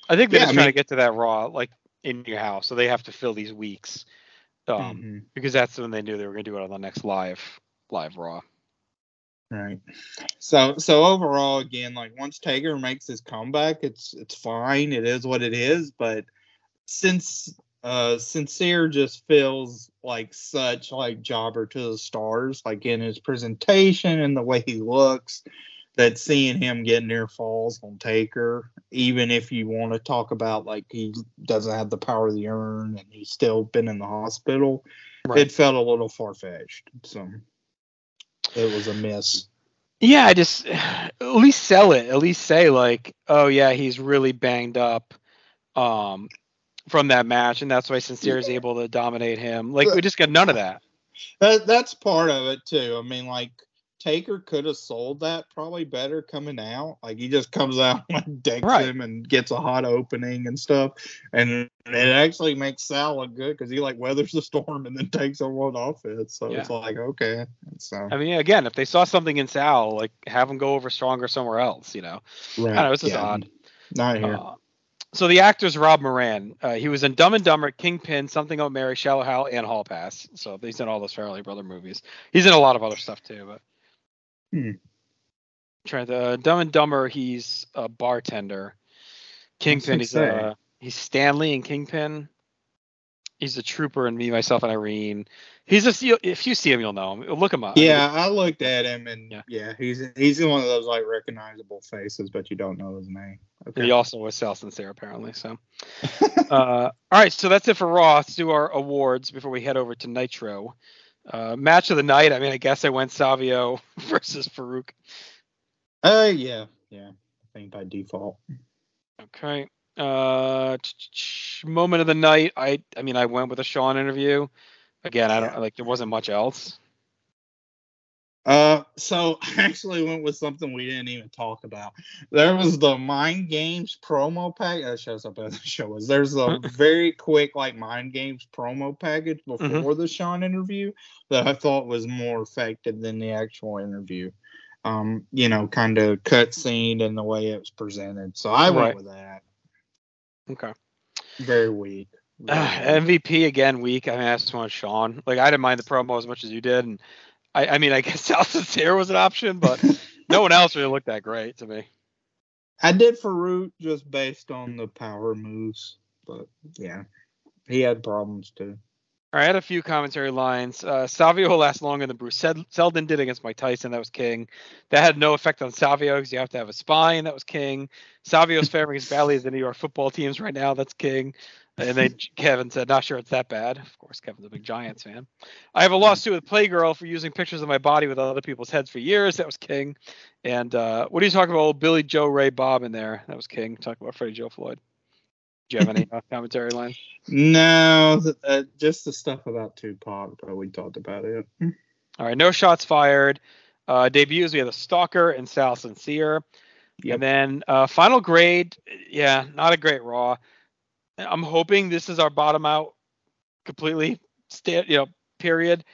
I think they're Yeah, just I trying to get to that Raw like in your house, so they have to fill these weeks, um, mhm, because that's when they knew they were going to do it on the next live live Raw. right. So so overall, again, like once Taker makes his comeback, it's it's fine. It is what it is. But since uh sincere just feels like such like jobber to the stars like in his presentation and the way he looks that seeing him get near falls on Taker, even if you want to talk about like he doesn't have the power of the urn and he's still been in the hospital, Right. it felt a little far fetched. So it was a miss. Yeah, I just at least sell it. At least say like, oh yeah, he's really banged up um from that match, and that's why Sincere is able to dominate him. Like we just got none of that. That that's part of it too. I mean, like Taker could have sold that probably better coming out. Like he just comes out and decks Right. him and gets a hot opening and stuff, and it actually makes Sal look good because he like weathers the storm and then takes on one offense. So it's like okay, so I mean, again, if they saw something in Sal, like have him go over stronger somewhere else, you know. right. I don't know, it's just yeah, odd. Not here. Uh, so the actor's Rob Moran. Uh, he was in Dumb and Dumber, Kingpin, Something About Mary, Shallow Hal, and Hall Pass. So he's in all those Farrelly Brother movies. He's in a lot of other stuff too. But Hmm. trying to uh, Dumb and Dumber, he's a bartender. Kingpin, he's say? uh, he's Stanley and Kingpin. He's a trooper and Me, Myself, and Irene. He's a if you see him, you'll know him. Look him up. yeah, I looked at him and Yeah. yeah. he's he's one of those like recognizable faces, but you don't know his name. And he also was Sal Sincere apparently. So, uh, all right, so that's it for Raw. Let's do our awards before we head over to Nitro. Uh, match of the night. I mean, I guess I went Savio versus Farouk. Uh, yeah, yeah. I think by default. Okay. Uh, moment of the night. I, I mean, I went with a Shawn interview. Again, I don't like. There wasn't much else. Uh, so I actually went with something we didn't even talk about. There was the Mind Games promo pack. That shows up as the show was. There's a very quick like Mind Games promo package before the Shawn interview that I thought was more effective than the actual interview. Um, you know, kind of cutscene and the way it was presented. So I Right. went with that. Okay. Very weak. Very Uh, weak. MVP again, weak. I mean, I just want Shawn. Like, I didn't mind the promo as much as you did, and I, I mean, I guess Sal Sincere was an option, but no one else really looked that great to me. I did Farouk just based on the power moves, but yeah, he had problems too. All right, I had a few commentary lines. Uh, Savio will last longer than Bruce Sed- Seldon did against Mike Tyson. That was king. That had no effect on Savio because you have to have a spine. That was king. Savio's faring as badly as the New York football teams right now. That's king. And then Kevin said, not sure it's that bad. Of course, Kevin's a big Giants fan. I have a lawsuit with Playgirl for using pictures of my body with other people's heads for years. That was king. And uh, what are you talking about? Old Billy Joe Ray Bob in there. That was king. Talk about Freddie Joe Floyd. Do you have any uh, commentary lines? No, uh, just the stuff about Tupac, but we talked about it. All right, no shots fired. Uh, debuts, we have the Stalker and Sal Sincere. Yep. And then uh, final grade, yeah, not a great Raw. I'm hoping this is our bottom out completely, you know, period.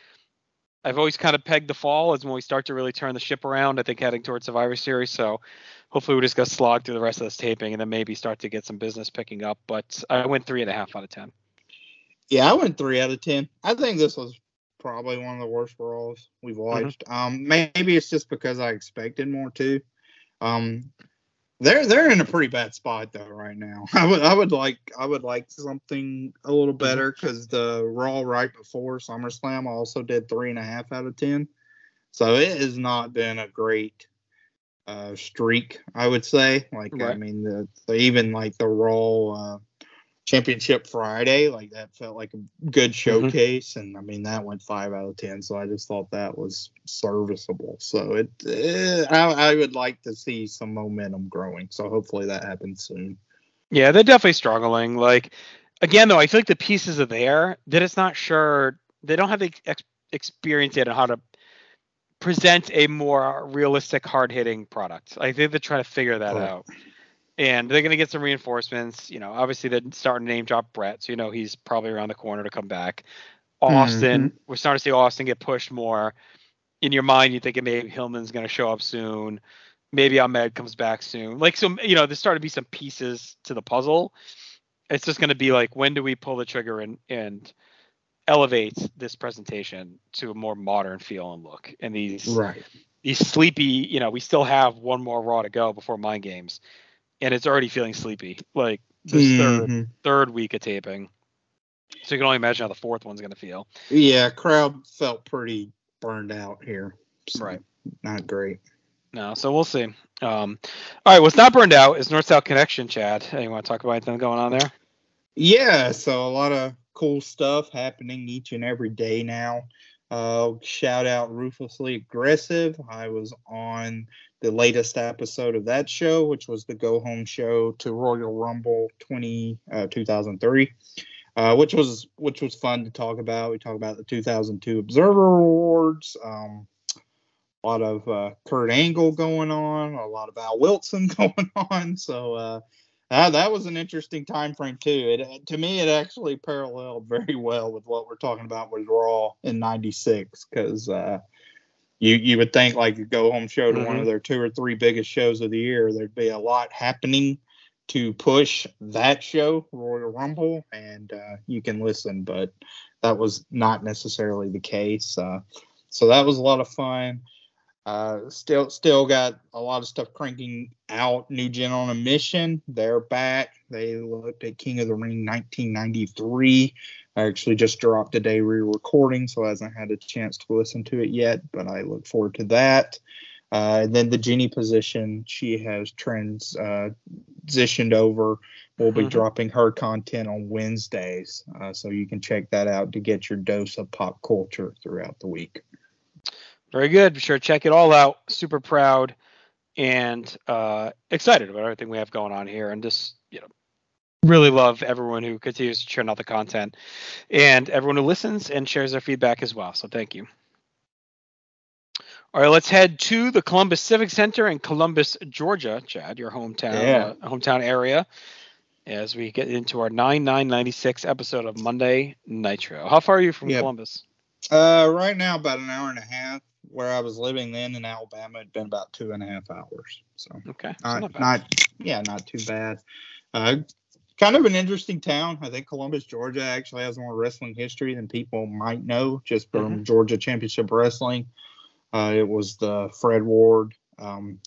I've always kind of pegged the fall as when we start to really turn the ship around. I think heading towards Survivor Series. So hopefully we just got slog through the rest of this taping and then maybe start to get some business picking up. But I went three and a half out of ten. Yeah, I went three out of ten. I think this was probably one of the worst Raws we've watched. Um, maybe it's just because I expected more too. Um, they're they're in a pretty bad spot though right now. I would I would like I would like something a little better because the Raw right before SummerSlam I also did three and a half out of ten. So it has not been a great uh streak, I would say. Like I mean the, the even like the Raw uh championship Friday, like that felt like a good showcase, and I mean that went five out of ten. So I just thought that was serviceable. So it, eh, I, I would like to see some momentum growing. So hopefully that happens soon. Yeah, they're definitely struggling. Like again, though, I feel like the pieces are there. That it's not sure they don't have the ex- experience yet on how to present a more realistic, hard hitting product. I think they're trying to figure that out. And they're going to get some reinforcements. You know, obviously they're starting to name drop Bret, so you know he's probably around the corner to come back. Austin, mm-hmm. we're starting to see Austin get pushed more. In your mind, you're thinking maybe Pillman's going to show up soon. Maybe Ahmed comes back soon. Like so, you know, there's starting to be some pieces to the puzzle. It's just going to be like, when do we pull the trigger and and elevate this presentation to a more modern feel and look? And these Right. these sleepy, you know, we still have one more raw to go before mind games, and it's already feeling sleepy. Like this third Mhm. third week of taping. So you can only imagine how the fourth one's going to feel. Yeah, crowd felt pretty burned out here. So Right. Not great. No, so we'll see. Um, all right, what's not burned out is North South Connection, Chad. You want to talk about anything going on there? Yeah, so a lot of cool stuff happening each and every day now. Uh, shout out Ruthlessly Aggressive. I was on the latest episode of that show, which was the go home show to Royal Rumble 20, uh, 2003, uh, which was which was fun to talk about. We talked about the 2002 Observer Awards. Um, a lot of uh, Kurt Angle going on, a lot of Al Wilson going on. So uh, that was an interesting time frame too. It to me, it actually paralleled very well with what we're talking about with Raw in '96 because uh, you you would think like a go home show to mm-hmm. one of their two or three biggest shows of the year, there'd be a lot happening to push that show, Royal Rumble, and uh, you can listen, but that was not necessarily the case. Uh, so that was a lot of fun. Uh, still, still got a lot of stuff cranking out. New Gen on a mission. They're back. They looked at King of the Ring 1993. I actually just dropped a day re-recording, so I hasn't had a chance to listen to it yet. But I look forward to that. Uh, and then the Jinny position, she has trans uh, transitioned over. We'll be mm-hmm. dropping her content on Wednesdays, uh, so you can check that out to get your dose of pop culture throughout the week. Very good. Be sure to check it all out. Super proud and uh, excited about everything we have going on here, and just really love everyone who continues to churn out the content, and everyone who listens and shares their feedback as well. So thank you. All right, let's head to the Columbus Civic Center in Columbus, Georgia. Chad, your hometown, yeah. uh, hometown area, as we get into our 9996 episode of Monday Nitro. How far are you from yep. Columbus? Uh, right now about an hour and a half where I was living then in Alabama, it'd been about two and a half hours. So okay, not, not, not yeah, not too bad. Uh, kind of an interesting town. I think Columbus, Georgia, actually has more wrestling history than people might know, just from mm-hmm. Georgia Championship Wrestling. Uh, it was the Fred Ward, um,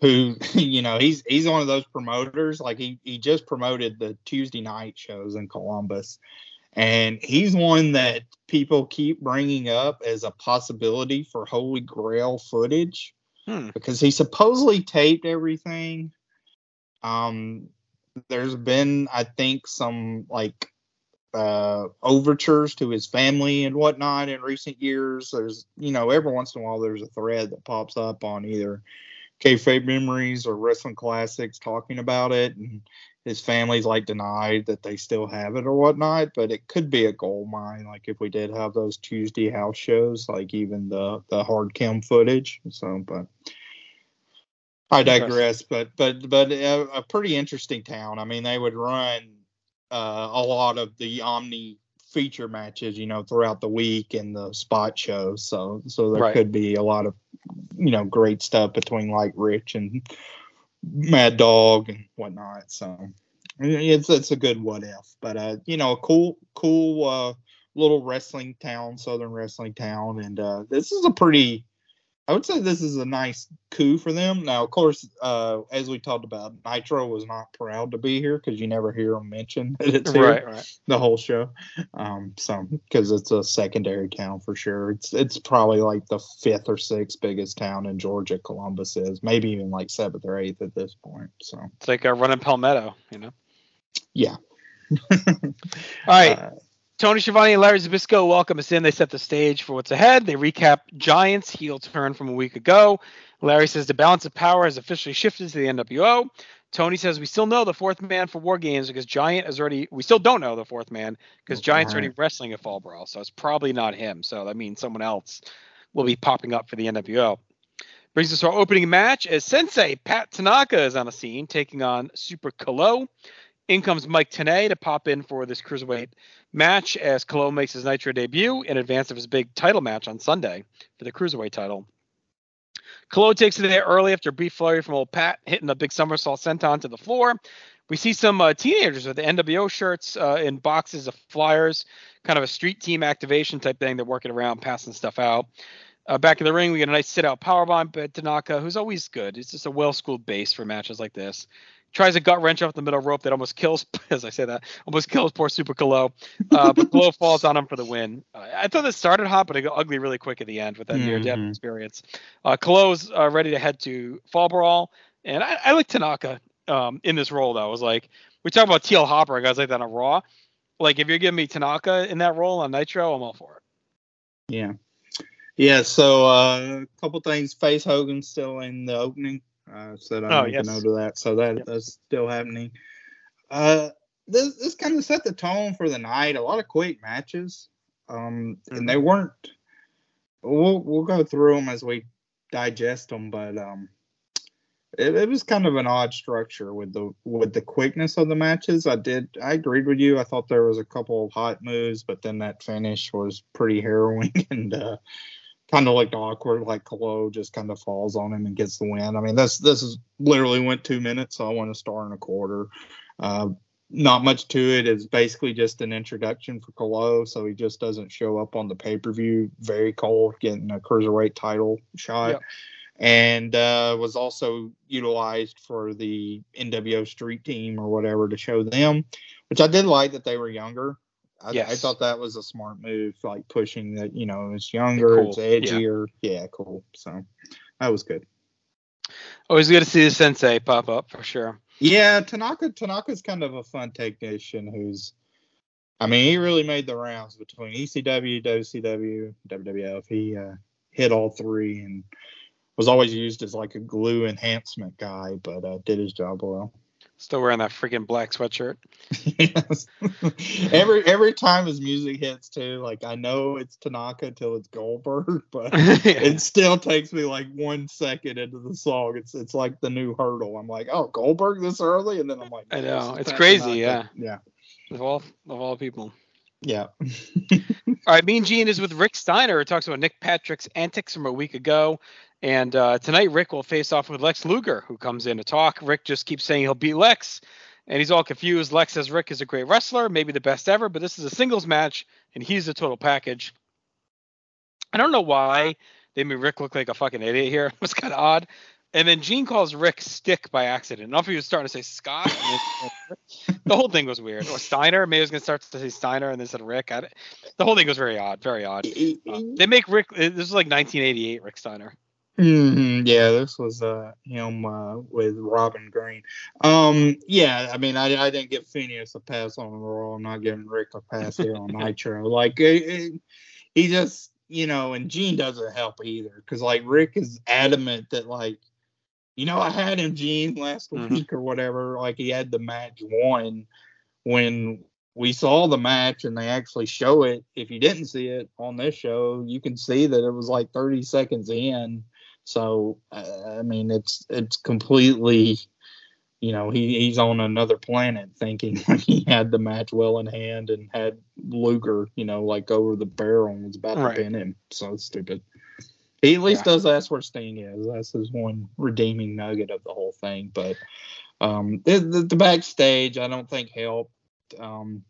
who you know he's he's one of those promoters. Like he he just promoted the Tuesday night shows in Columbus, and he's one that people keep bringing up as a possibility for Holy Grail footage hmm. because he supposedly taped everything. Um, there's been, I think, some like uh, overtures to his family and whatnot in recent years. There's, you know, every once in a while there's a thread that pops up on either kayfabe memories or wrestling classics talking about it, and his family's like denied that they still have it or whatnot, but it could be a gold mine. Like if we did have those Tuesday house shows, like even the the hard cam footage. So, but I digress. But but but a, a pretty interesting town. I mean, they would run uh, a lot of the Omni feature matches, you know, throughout the week and the spot shows. So so there right. could be a lot of you know great stuff between like Rich and Mad Dog and whatnot. So it's it's a good what if, but uh, you know, a cool cool uh little wrestling town, southern wrestling town, and uh, this is a pretty I would say this is a nice coup for them. Now, of course, uh, as we talked about, Nitro was not proud to be here because you never hear them mention that it's here right, right. the whole show. Um, so because it's a secondary town for sure. It's it's probably like the fifth or sixth biggest town in Georgia. Columbus is maybe even like seventh or eighth at this point. So it's like a running Palmetto, you know. Yeah. All right. Uh, Tony Schiavone and Larry Zbyszko welcome us in. They set the stage for what's ahead. They recap Giants' heel turn from a week ago. Larry says the balance of power has officially shifted to the NWO. Tony says we still know the fourth man for War Games because Giant is already. We still don't know the fourth man because Giant's already wrestling at Fall Brawl, so it's probably not him. So that means someone else will be popping up for the NWO. Brings us to our opening match as Sensei Pat Tanaka is on the scene taking on Super Calo. In comes Mike Tenay to pop in for this cruiserweight match as Calo makes his Nitro debut in advance of his big title match on Sunday for the cruiserweight title. Calo takes it there early after a brief flurry from old Pat, hitting a big somersault senton to the floor. We see some uh, teenagers with the NWO shirts uh, in boxes of flyers, kind of a street team activation type thing. They're working around, passing stuff out. Uh, back in the ring, we get a nice sit out powerbomb by Tanaka, who's always good. It's just a well schooled base for matches like this. Tries a gut wrench off the middle rope that almost kills, as I say that, almost kills poor Super Calo. Uh, but Calo falls on him for the win. Uh, I thought this started hot, but it got ugly really quick at the end with that near death Mhm. experience. Uh, Calo's uh, ready to head to Fall Brawl, and I, I like Tanaka um, in this role though. I was like, we talk about TL Hopper, guys like that on Raw. Like if you're giving me Tanaka in that role on Nitro, I'm all for it. Yeah. Yeah, so uh, a couple things. Face Hogan still in the opening. Uh, said I Oh, yes. note of that. So that Yep. that's still happening. Uh, this this kind of set the tone for the night. A lot of quick matches. Um, Mhm. and they weren't. We'll we'll go through them as we digest them, but um, it, it was kind of an odd structure with the with the quickness of the matches. I did I agreed with you. I thought there was a couple of hot moves, but then that finish was pretty harrowing and uh, kind of like awkward. Like Calo just kind of falls on him and gets the win. I mean, this this is literally went two minutes, so I want a star and a quarter. Uh, not much to it. It's basically just an introduction for Calo, so he just doesn't show up on the pay per view. Very cold, getting a cruiserweight title shot Yep. and uh, was also utilized for the NWO Street Team or whatever to show them, which I did like that they were younger. I, I thought that was a smart move, like pushing that you know it's younger, Cool, it's edgier. Yeah. cool. So that was good. Always good to see the Sensei pop up for sure. Yeah, Tanaka Tanaka's kind of a fun technician who's I mean, he really made the rounds between ECW, WCW, WWF. He uh, hit all three and was always used as like a glue enhancement guy, but uh, did his job well. Still wearing that freaking black sweatshirt. yes. every every time his music hits too, like I know it's Tanaka till it's Goldberg, but it still takes me like one second into the song. It's it's like the new hurdle. I'm like, oh Goldberg this early, and then I'm like, I know. It's crazy, Tanaka. yeah, of all of all people. yeah. All right, Mean Gene is with Rick Steiner. It talks about Nick Patrick's antics from a week ago. And uh, tonight, Rick will face off with Lex Luger, who comes in to talk. Rick just keeps saying he'll beat Lex, and he's all confused. Lex says Rick is a great wrestler, maybe the best ever, but this is a singles match, and he's the total package. I don't know why they made Rick look like a fucking idiot here. It was kind of odd. And then Gene calls Rick Stick by accident. I don't know if he was starting to say Scott. and the whole thing was weird. Or Steiner. Maybe he was going to start to say Steiner and then said Rick. I, the whole thing was very odd. Very odd. Uh, they make Rick. This is like 1988 Rick Steiner. Mhm, Yeah, this was uh him uh with Robin Green. Um yeah, I mean I I didn't give Phineas a pass on Raw. I'm not giving Rick a pass here on Nitro. Like it, it- he just you know, and Gene doesn't help either because like Rick is adamant that like you know I had him Gene last Mhm. week or whatever. Like he had the match won when we saw the match and they actually show it. If you didn't see it on this show, you can see that it was like 30 seconds in. So uh, I mean, it's it's completely, you know, he, he's on another planet thinking he had the match well in hand and had Luger, you know, like over the barrel and was about Right. to pin him. So stupid. He at least Yeah. does ask where Sting is. That's his one redeeming nugget of the whole thing. But um, the, the, the backstage, I don't think helped. Um,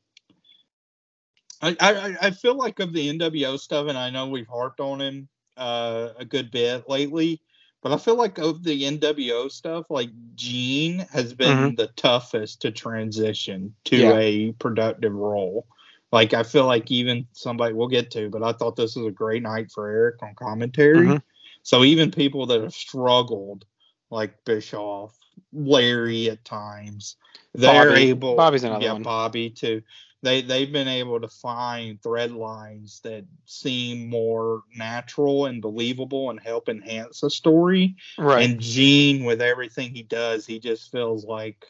I, I I feel like of the NWO stuff, and I know we've harped on him uh, a good bit lately, but I feel like of the NWO stuff, like Gene has been the toughest to transition to Yeah. a productive role. Like I feel like even somebody we'll get to, but I thought this was a great night for Eric on commentary. Mhm. So even people that have struggled, like Bischoff, Larry at times, they're Bobby. able. Bobby's another yeah, one. Bobby too. They they've been able to find thread lines that seem more natural and believable and help enhance a story. Right. And Gene, with everything he does, he just feels like,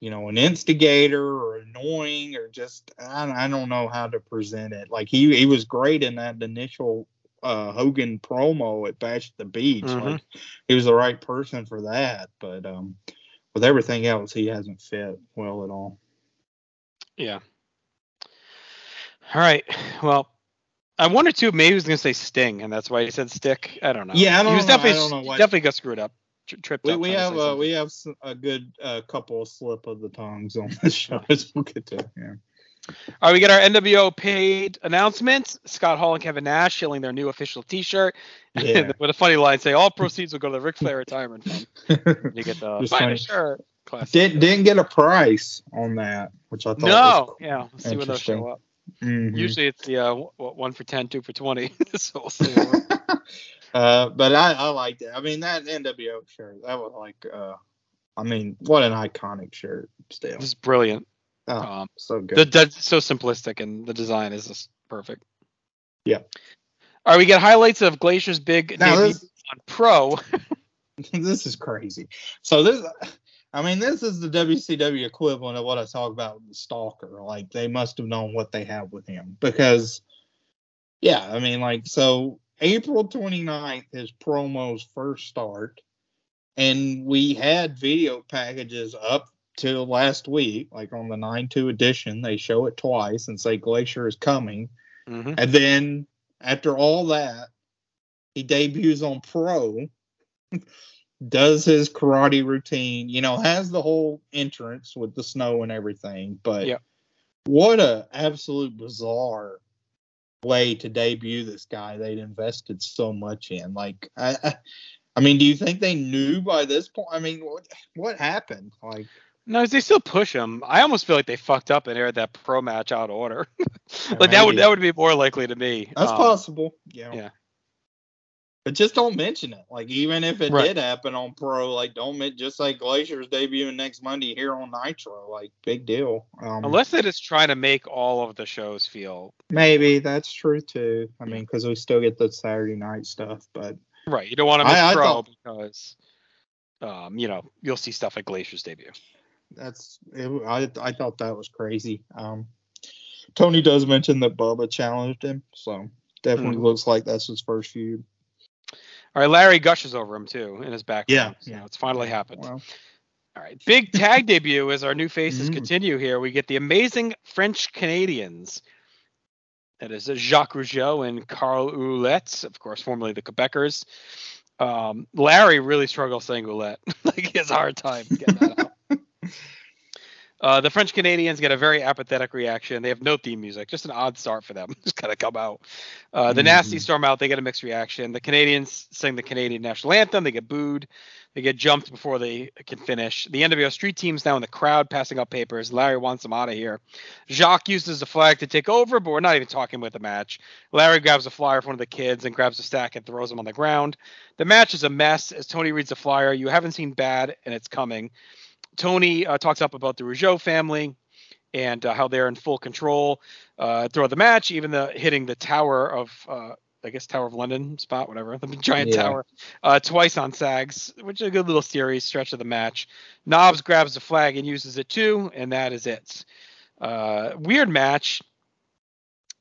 you know, an instigator or annoying or just I, I don't know how to present it. Like he he was great in that initial uh, Hogan promo at Bash at the Beach. Mhm. Like he was the right person for that, but um, with everything else, he hasn't fit well at all. Yeah. All right. Well, I wonder too. Maybe he was gonna say Sting, and that's why he said Stick. I don't know. Yeah, I don't he was know. I definitely don't know definitely got screwed up. Tri- tripped We, up. we have uh, we have a good uh, couple of slip of the tongues on this show as we'll get to. Yeah. All right, we get our NWO paid announcements. Scott Hall and Kevin Nash shilling their new official T-shirt Yeah. with a funny line say, "All proceeds will go to the Ric Flair retirement fund." You get the Just buy funny. a shirt. Classic. Didn't didn't get a price on that, which I thought. no, yeah. We'll see when those Interesting. show up. Mhm. Usually it's the uh, w- one for ten, two for twenty. so we'll see. uh, but I, I liked it. I mean, that NWO shirt, that was like, uh, I mean, what an iconic shirt still. this is brilliant. Oh, Um, so good. the, that's so simplistic, and the design is just perfect. Yeah. All right, we get highlights of Glacier's big Now debut this, on Pro. this is crazy. So this, I mean, this is the WCW equivalent of what I talk about with the Stalker. Like they must have known what they have with him because, yeah, I mean, like so April 29th, his promos first start, and we had video packages up till last week, like on the 9-2 edition. They show it twice and say Glacier is coming. Mhm. And then after all that, he debuts on Pro, does his karate routine, you know, has the whole entrance with the snow and everything. But Yep. what a absolute bizarre way to debut this guy they'd invested so much in. Like, I, I, I mean, do you think they knew by this point? I mean, what what happened? Like, No, they still push him. I almost feel like they fucked up and aired that pro match out of order. like that would that would be more likely to me. That's Um, possible. Yeah. yeah. But just don't mention it. Like even if it Right. did happen on Pro, like don't just like Glacier's debuting next Monday here on Nitro. Like big deal. Um, Unless they're trying to make all of the shows feel maybe that's true too. I mean, because we still get the Saturday night stuff, but right. You don't want to miss I- I pro thought- because, um, you know, you'll see stuff at Glacier's debut. that's it, I I thought that was crazy. Um, Tony does mention that Bubba challenged him, so definitely Mhm. looks like that's his first feud. All right, Larry gushes over him too in his background. Yeah, so yeah. it's finally happened. All right, big tag debut as our new faces Mhm. continue here. We get the amazing French Canadians. That is Jacques Rougeau and Carl Ouellet, of course, formerly the Quebecers. Um, Larry really struggles saying Ouellet. like he has a hard time getting that out. Uh, the French Canadians get a very apathetic reaction. They have no theme music, just an odd start for them. just kind of come out. Uh, the Nasty Mhm. storm out. They get a mixed reaction. The Canadians sing the Canadian national anthem. They get booed. They get jumped before they can finish. The NWO street team's now in the crowd passing out papers. Larry wants them out of here. Jacques uses the flag to take over, but we're not even talking about the match. Larry grabs a flyer from one of the kids and grabs a stack and throws them on the ground. The match is a mess as Tony reads the flyer. You haven't seen bad, and it's coming. Tony uh, talks up about the Rougeau family and uh, how they're in full control uh, throughout the match, even the hitting the Tower of, uh, I guess Tower of London spot, whatever, the giant Yeah. tower, uh, twice on Sags, which is a good little series stretch of the match. Knobs grabs the flag and uses it too, and that is it. Uh, weird match.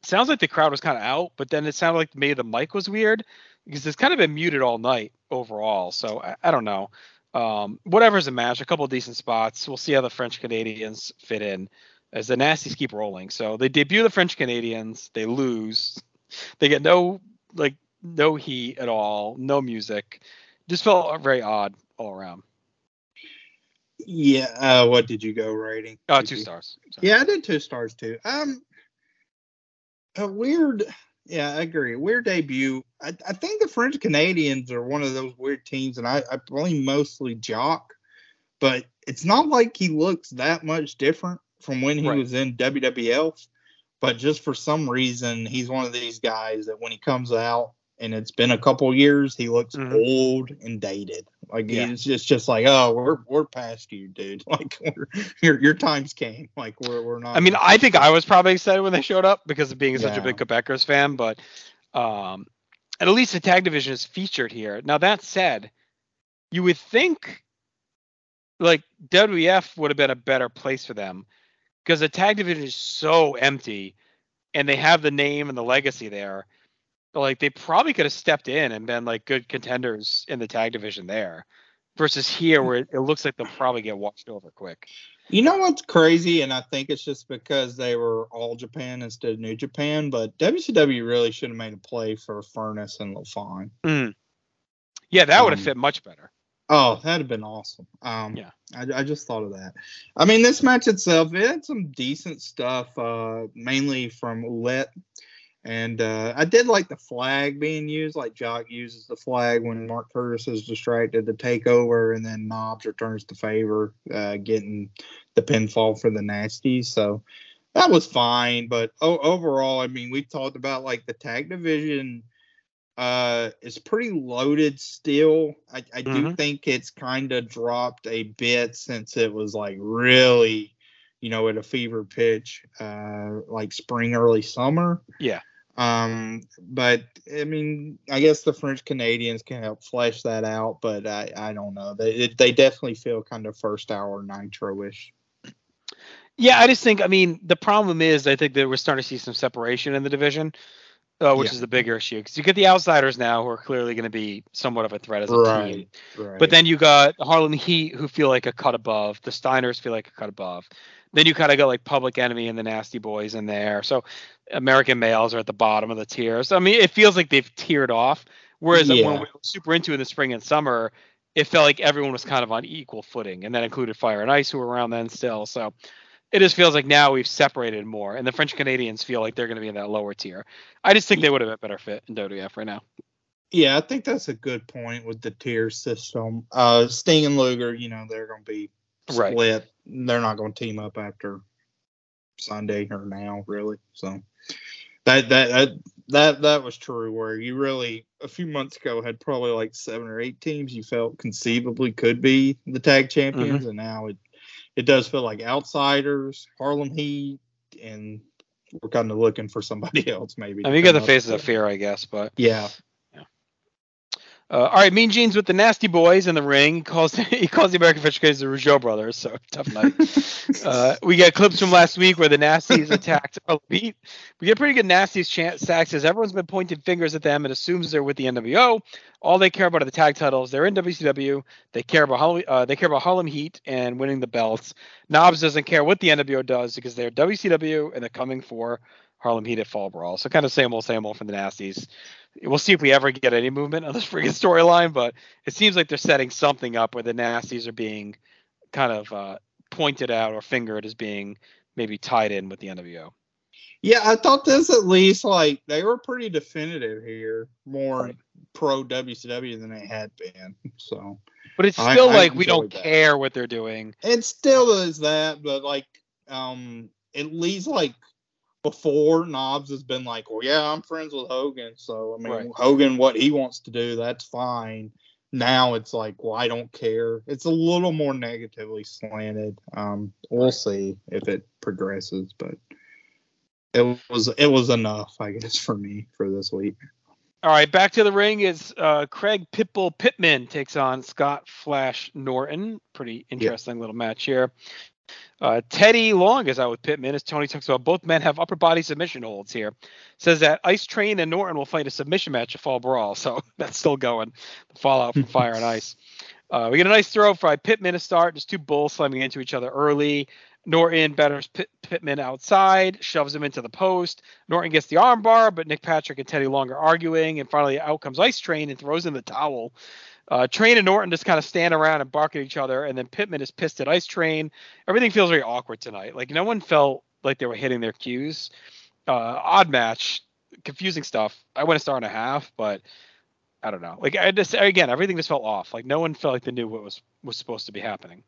Sounds like the crowd was kind of out, but then it sounded like maybe the mic was weird because it's kind of been muted all night overall. So I, I don't know. Um, whatever's a match, a couple of decent spots. We'll see how the French Canadians fit in as the Nasties keep rolling. So they debut the French Canadians, they lose, they get no like no heat at all, no music. Just felt very odd all around. yeah. Uh, what did you go rating? Uh, Did two stars. So- Yeah, I did two stars too. Um, a weird. Yeah, I agree. Weird debut. I, I think the French Canadians are one of those weird teams, and I, I blame mostly Jacques, but it's not like he looks that much different from when he Right. was in WWF. But just for some reason, he's one of these guys that when he comes out and it's been a couple years, he looks Mhm. old and dated. Like Yeah. it's just just like, oh, we're we're past you, dude. Like your your time's came. Like we're we're not. I mean, I think I was probably excited when they showed up because of being such a big Quebecers fan, but um, at least the tag division is featured here. Now that said, you would think like WWF would have been a better place for them because the tag division is so empty, and they have the name and the legacy there. Like they probably could have stepped in and been like good contenders in the tag division there, versus here where it, looks like they'll probably get washed over quick. You know what's crazy, and I think it's just because they were all Japan instead of New Japan. But WCW really should have made a play for Furnas and LaFon. Yeah, that would have Um, fit much better. Oh, that'd have been awesome. Um, Yeah. I, I just thought of that. I mean, this match itself, it had some decent stuff, uh, mainly from Ouellet. And uh, I did like the flag being used. Like Jacques uses the flag when Mark Curtis is distracted to take over, and then Knobbs returns the favor, uh, getting the pinfall for the Nasties. So that was fine. But overall, I mean, we've talked about like the tag division uh is pretty loaded still. I, I do Mhm. think it's kind of dropped a bit since it was like really, you know, at a fever pitch, uh like spring, early summer. Yeah. Um, but I mean, I guess the French Canadians can help flesh that out, but I, I don't know. They they definitely feel kind of first hour nitro-ish. Yeah, I just think I mean the problem is I think that we're starting to see some separation in the division, uh, which Yeah. is the bigger issue because you get the outsiders now who are clearly going to be somewhat of a threat as a team. Right. Right. But then you got Harlem Heat who feel like a cut above. The Steiners feel like a cut above. Then you kind of got like Public Enemy and the Nasty Boys in there. So American males are at the bottom of the tier. So I mean, it feels like they've tiered off. Whereas Yeah. when we were super into in the spring and summer, it felt like everyone was kind of on equal footing, and that included Fire and Ice who were around then still. So it just feels like now we've separated more, and the French Canadians feel like they're going to be in that lower tier. I just think they would have been better fit in WWF right now. Yeah, I think that's a good point with the tier system. Uh, Sting and Luger, you know, they're going to be Right. split. They're not going to team up after Sunday or now, really. So that that that that that was true. Where you really a few months ago had probably like seven or eight teams you felt conceivably could be the tag champions, Mm-hmm. and now it it does feel like outsiders, Harlem Heat, and we're kind of looking for somebody else maybe. I mean, you got the faces of fear, I guess, but Yeah. Uh, all right, Mean Gene's with the Nasty Boys in the ring. He calls he calls the American Fish Guys the Rougeau brothers. So tough night. uh, we get clips from last week where the Nasties attacked Heat. We get pretty good Nasties chant. Sags says everyone's been pointing fingers at them and assumes they're with the NWO. All they care about are the tag titles. They're in WCW. They care about Harlem, uh, they care about Harlem Heat and winning the belts. Knobbs doesn't care what the NWO does because they're WCW and they're coming for Harlem Heat at Fall Brawl. So kind of same old, same old from the Nasties we'll see if we ever get any movement on this freaking storyline, but it seems like they're setting something up where the nasties are being kind of uh, pointed out or fingered as being maybe tied in with the NWO. Yeah, I thought this at least like they were pretty definitive here, more Right. pro WCW than they had been. So But it's still I like we don't that. care what they're doing. it still is that, but like um at least like before Knobbs has been like, well, yeah, I'm friends with Hogan, so I mean Right. Hogan, what he wants to do, that's fine. Now it's like, well, I don't care. It's a little more negatively slanted. Um, we'll see if it progresses, but it was it was enough, I guess, for me for this week. All right, back to the ring is uh, Craig Pitbull Pittman takes on Scott Flash Norton. Pretty interesting little match here. Uh, Teddy Long is out with Pittman as Tony talks about both men have upper body submission holds here. Says that Ice Train and Norton will fight a submission match at Fall Brawl, so that's still going. The fallout from Fire and Ice. Uh, we get a nice throw by Pittman to start. Just two bulls slamming into each other early. Norton batters Pitt, Pittman outside, shoves him into the post. Norton gets the armbar, but Nick Patrick and Teddy Long are arguing, and finally out comes Ice Train and throws in the towel. Uh, Train and Norton just kind of stand around and bark at each other, and then Pittman is pissed at Ice Train. Everything feels very awkward tonight. Like no one felt like they were hitting their cues. Uh, odd match, confusing stuff. I went a star and a half, but I don't know. Like I just again, everything just felt off. Like no one felt like they knew what was was supposed to be happening.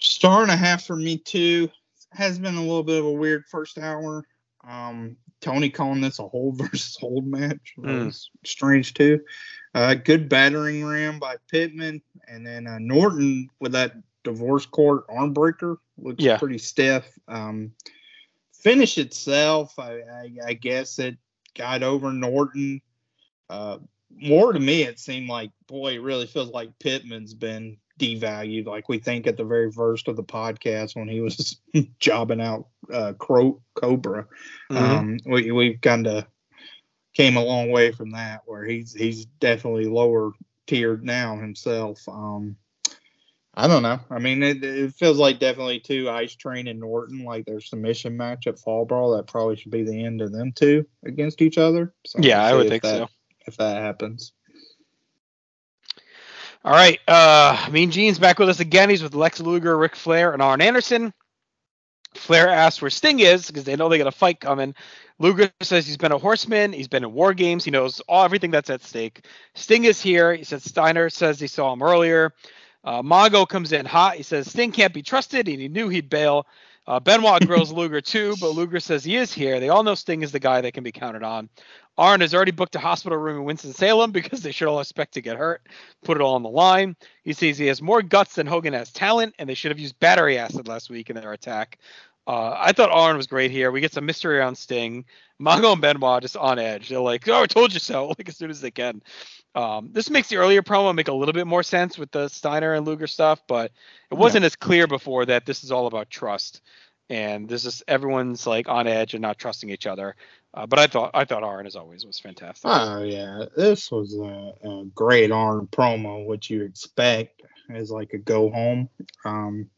Star and a half for me too. Has been a little bit of a weird first hour. Um, Tony calling this a hold versus hold match Mm. was strange too. Uh, good battering ram by Pittman, and then uh, Norton with that divorce court arm breaker looks Yeah. pretty stiff. Um, finish itself, I, I, I guess it got over Norton. Uh, more to me, it seemed like, boy, it really feels like Pittman's been devalued, like we think at the very first of the podcast when he was jobbing out uh, Cro- Cobra. Mm-hmm. Um, we we've kind of came a long way from that, where he's he's definitely lower tiered now himself. Um, I don't know. I mean, it, it feels like definitely two Ice Train and Norton, like their submission match at Fall Brawl. That probably should be the end of them two against each other. So yeah, I would think that- so. If that happens. All right. Uh, mean Gene's back with us again. He's with Lex Luger, Ric Flair, and Arn Anderson. Flair asks where Sting is because they know they got a fight coming. Luger says he's been a horseman. He's been in war games. He knows all everything that's at stake. Sting is here. He says Steiner says he saw him earlier. Uh, Mongo comes in hot. He says Sting can't be trusted, and he knew he'd bail. Uh, Benoit grills Luger too, but Luger says he is here. They all know Sting is the guy that can be counted on. Arn has already booked a hospital room in Winston-Salem because they should all expect to get hurt. Put it all on the line. He says he has more guts than Hogan has talent, and they should have used battery acid last week in their attack. Uh, I thought Arn was great here. We get some mystery around Sting. Mongo and Benoit just on edge. They're like, "Oh, I told you so!" Like as soon as they can. Um, this makes the earlier promo make a little bit more sense with the Steiner and Luger stuff, but it wasn't yeah. as clear before that this is all about trust, and this is everyone's like on edge and not trusting each other. Uh, but I thought I thought Arn as always was fantastic. Oh yeah, this was a, a great Arn promo, which you expect as like a go home. Um,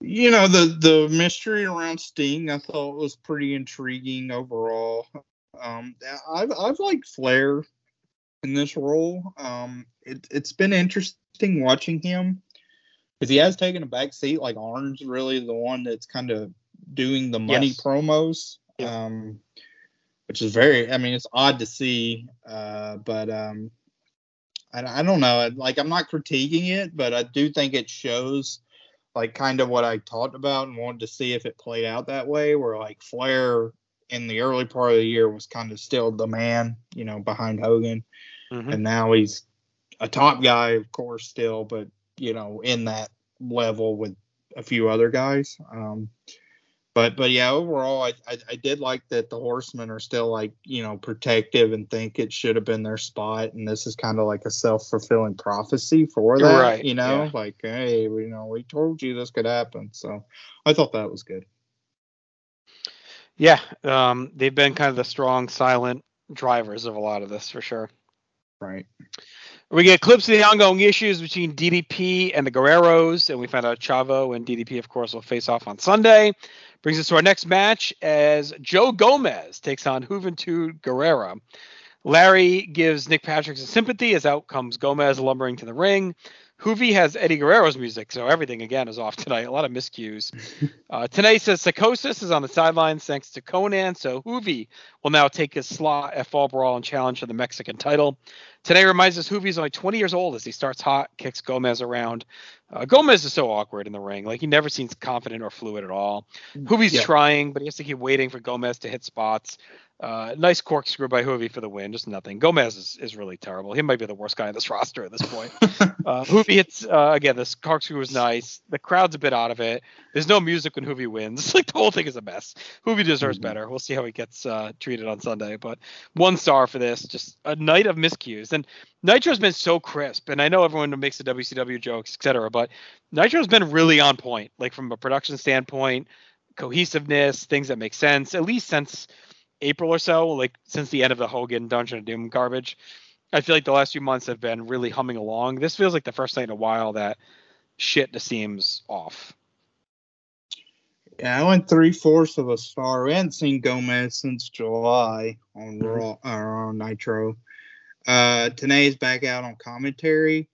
you know the the mystery around Sting I thought was pretty intriguing overall. Um, I've I've liked Flair in this role. Um, it, it's been interesting watching him because he has taken a back seat. Like Arn's really the one that's kind of doing the money yes. promos, yeah. um, which is very. I mean, it's odd to see, uh, but um, I, I don't know. Like I'm not critiquing it, but I do think it shows like kind of what I talked about and wanted to see if it played out that way. Where like Flair in the early part of the year was kind of still the man, you know, behind Hogan. Mm-hmm. And now he's a top guy, of course, still, but, you know, in that level with a few other guys. Um, but but yeah, overall, I, I, I did like that the Horsemen are still like you know protective and think it should have been their spot, and this is kind of like a self fulfilling prophecy for that. Right. You know, yeah. like hey, you know, we told you this could happen, so I thought that was good. Yeah, um, they've been kind of the strong, silent drivers of a lot of this for sure. Right. We get clips of the ongoing issues between DDP and the Guerreros, and we find out Chavo and DDP, of course, will face off on Sunday. Brings us to our next match as Joe Gomez takes on Juventud Guerrera. Larry gives Nick Patrick some sympathy as out comes Gomez lumbering to the ring. Juvi has Eddie Guerrero's music, so everything again is off tonight. A lot of miscues. Uh, Tenay says Psychosis is on the sidelines thanks to Konnan, so Juvi will now take his slot at Fall Brawl and challenge for the Mexican title. Tenay reminds us Juvi's only 20 years old as he starts hot, kicks Gomez around. Uh, Gomez is so awkward in the ring. Like he never seems confident or fluid at all. Juvi's yeah. trying, but he has to keep waiting for Gomez to hit spots. Uh, nice corkscrew by Juvi for the win, just nothing. Gomez is, is really terrible. He might be the worst guy on this roster at this point. uh, Juvi hits uh, again. This corkscrew was nice. The crowd's a bit out of it. There's no music when Juvi wins. like the whole thing is a mess. Juvi deserves mm-hmm. better. We'll see how he gets uh, treated on Sunday. But one star for this. Just a night of miscues. And Nitro's been so crisp, and I know everyone makes the WCW jokes, etc. But Nitro's been really on point, like from a production standpoint, cohesiveness, things that make sense. At least since April or so, like since the end of the Hogan Dungeon of Doom garbage. I feel like the last few months have been really humming along. This feels like the first night in a while that shit just seems off. Yeah, I went three fourths of a star. We hadn't seen Gomez since July on. Raw or on Nitro. Uh, Tenay's back out on commentary.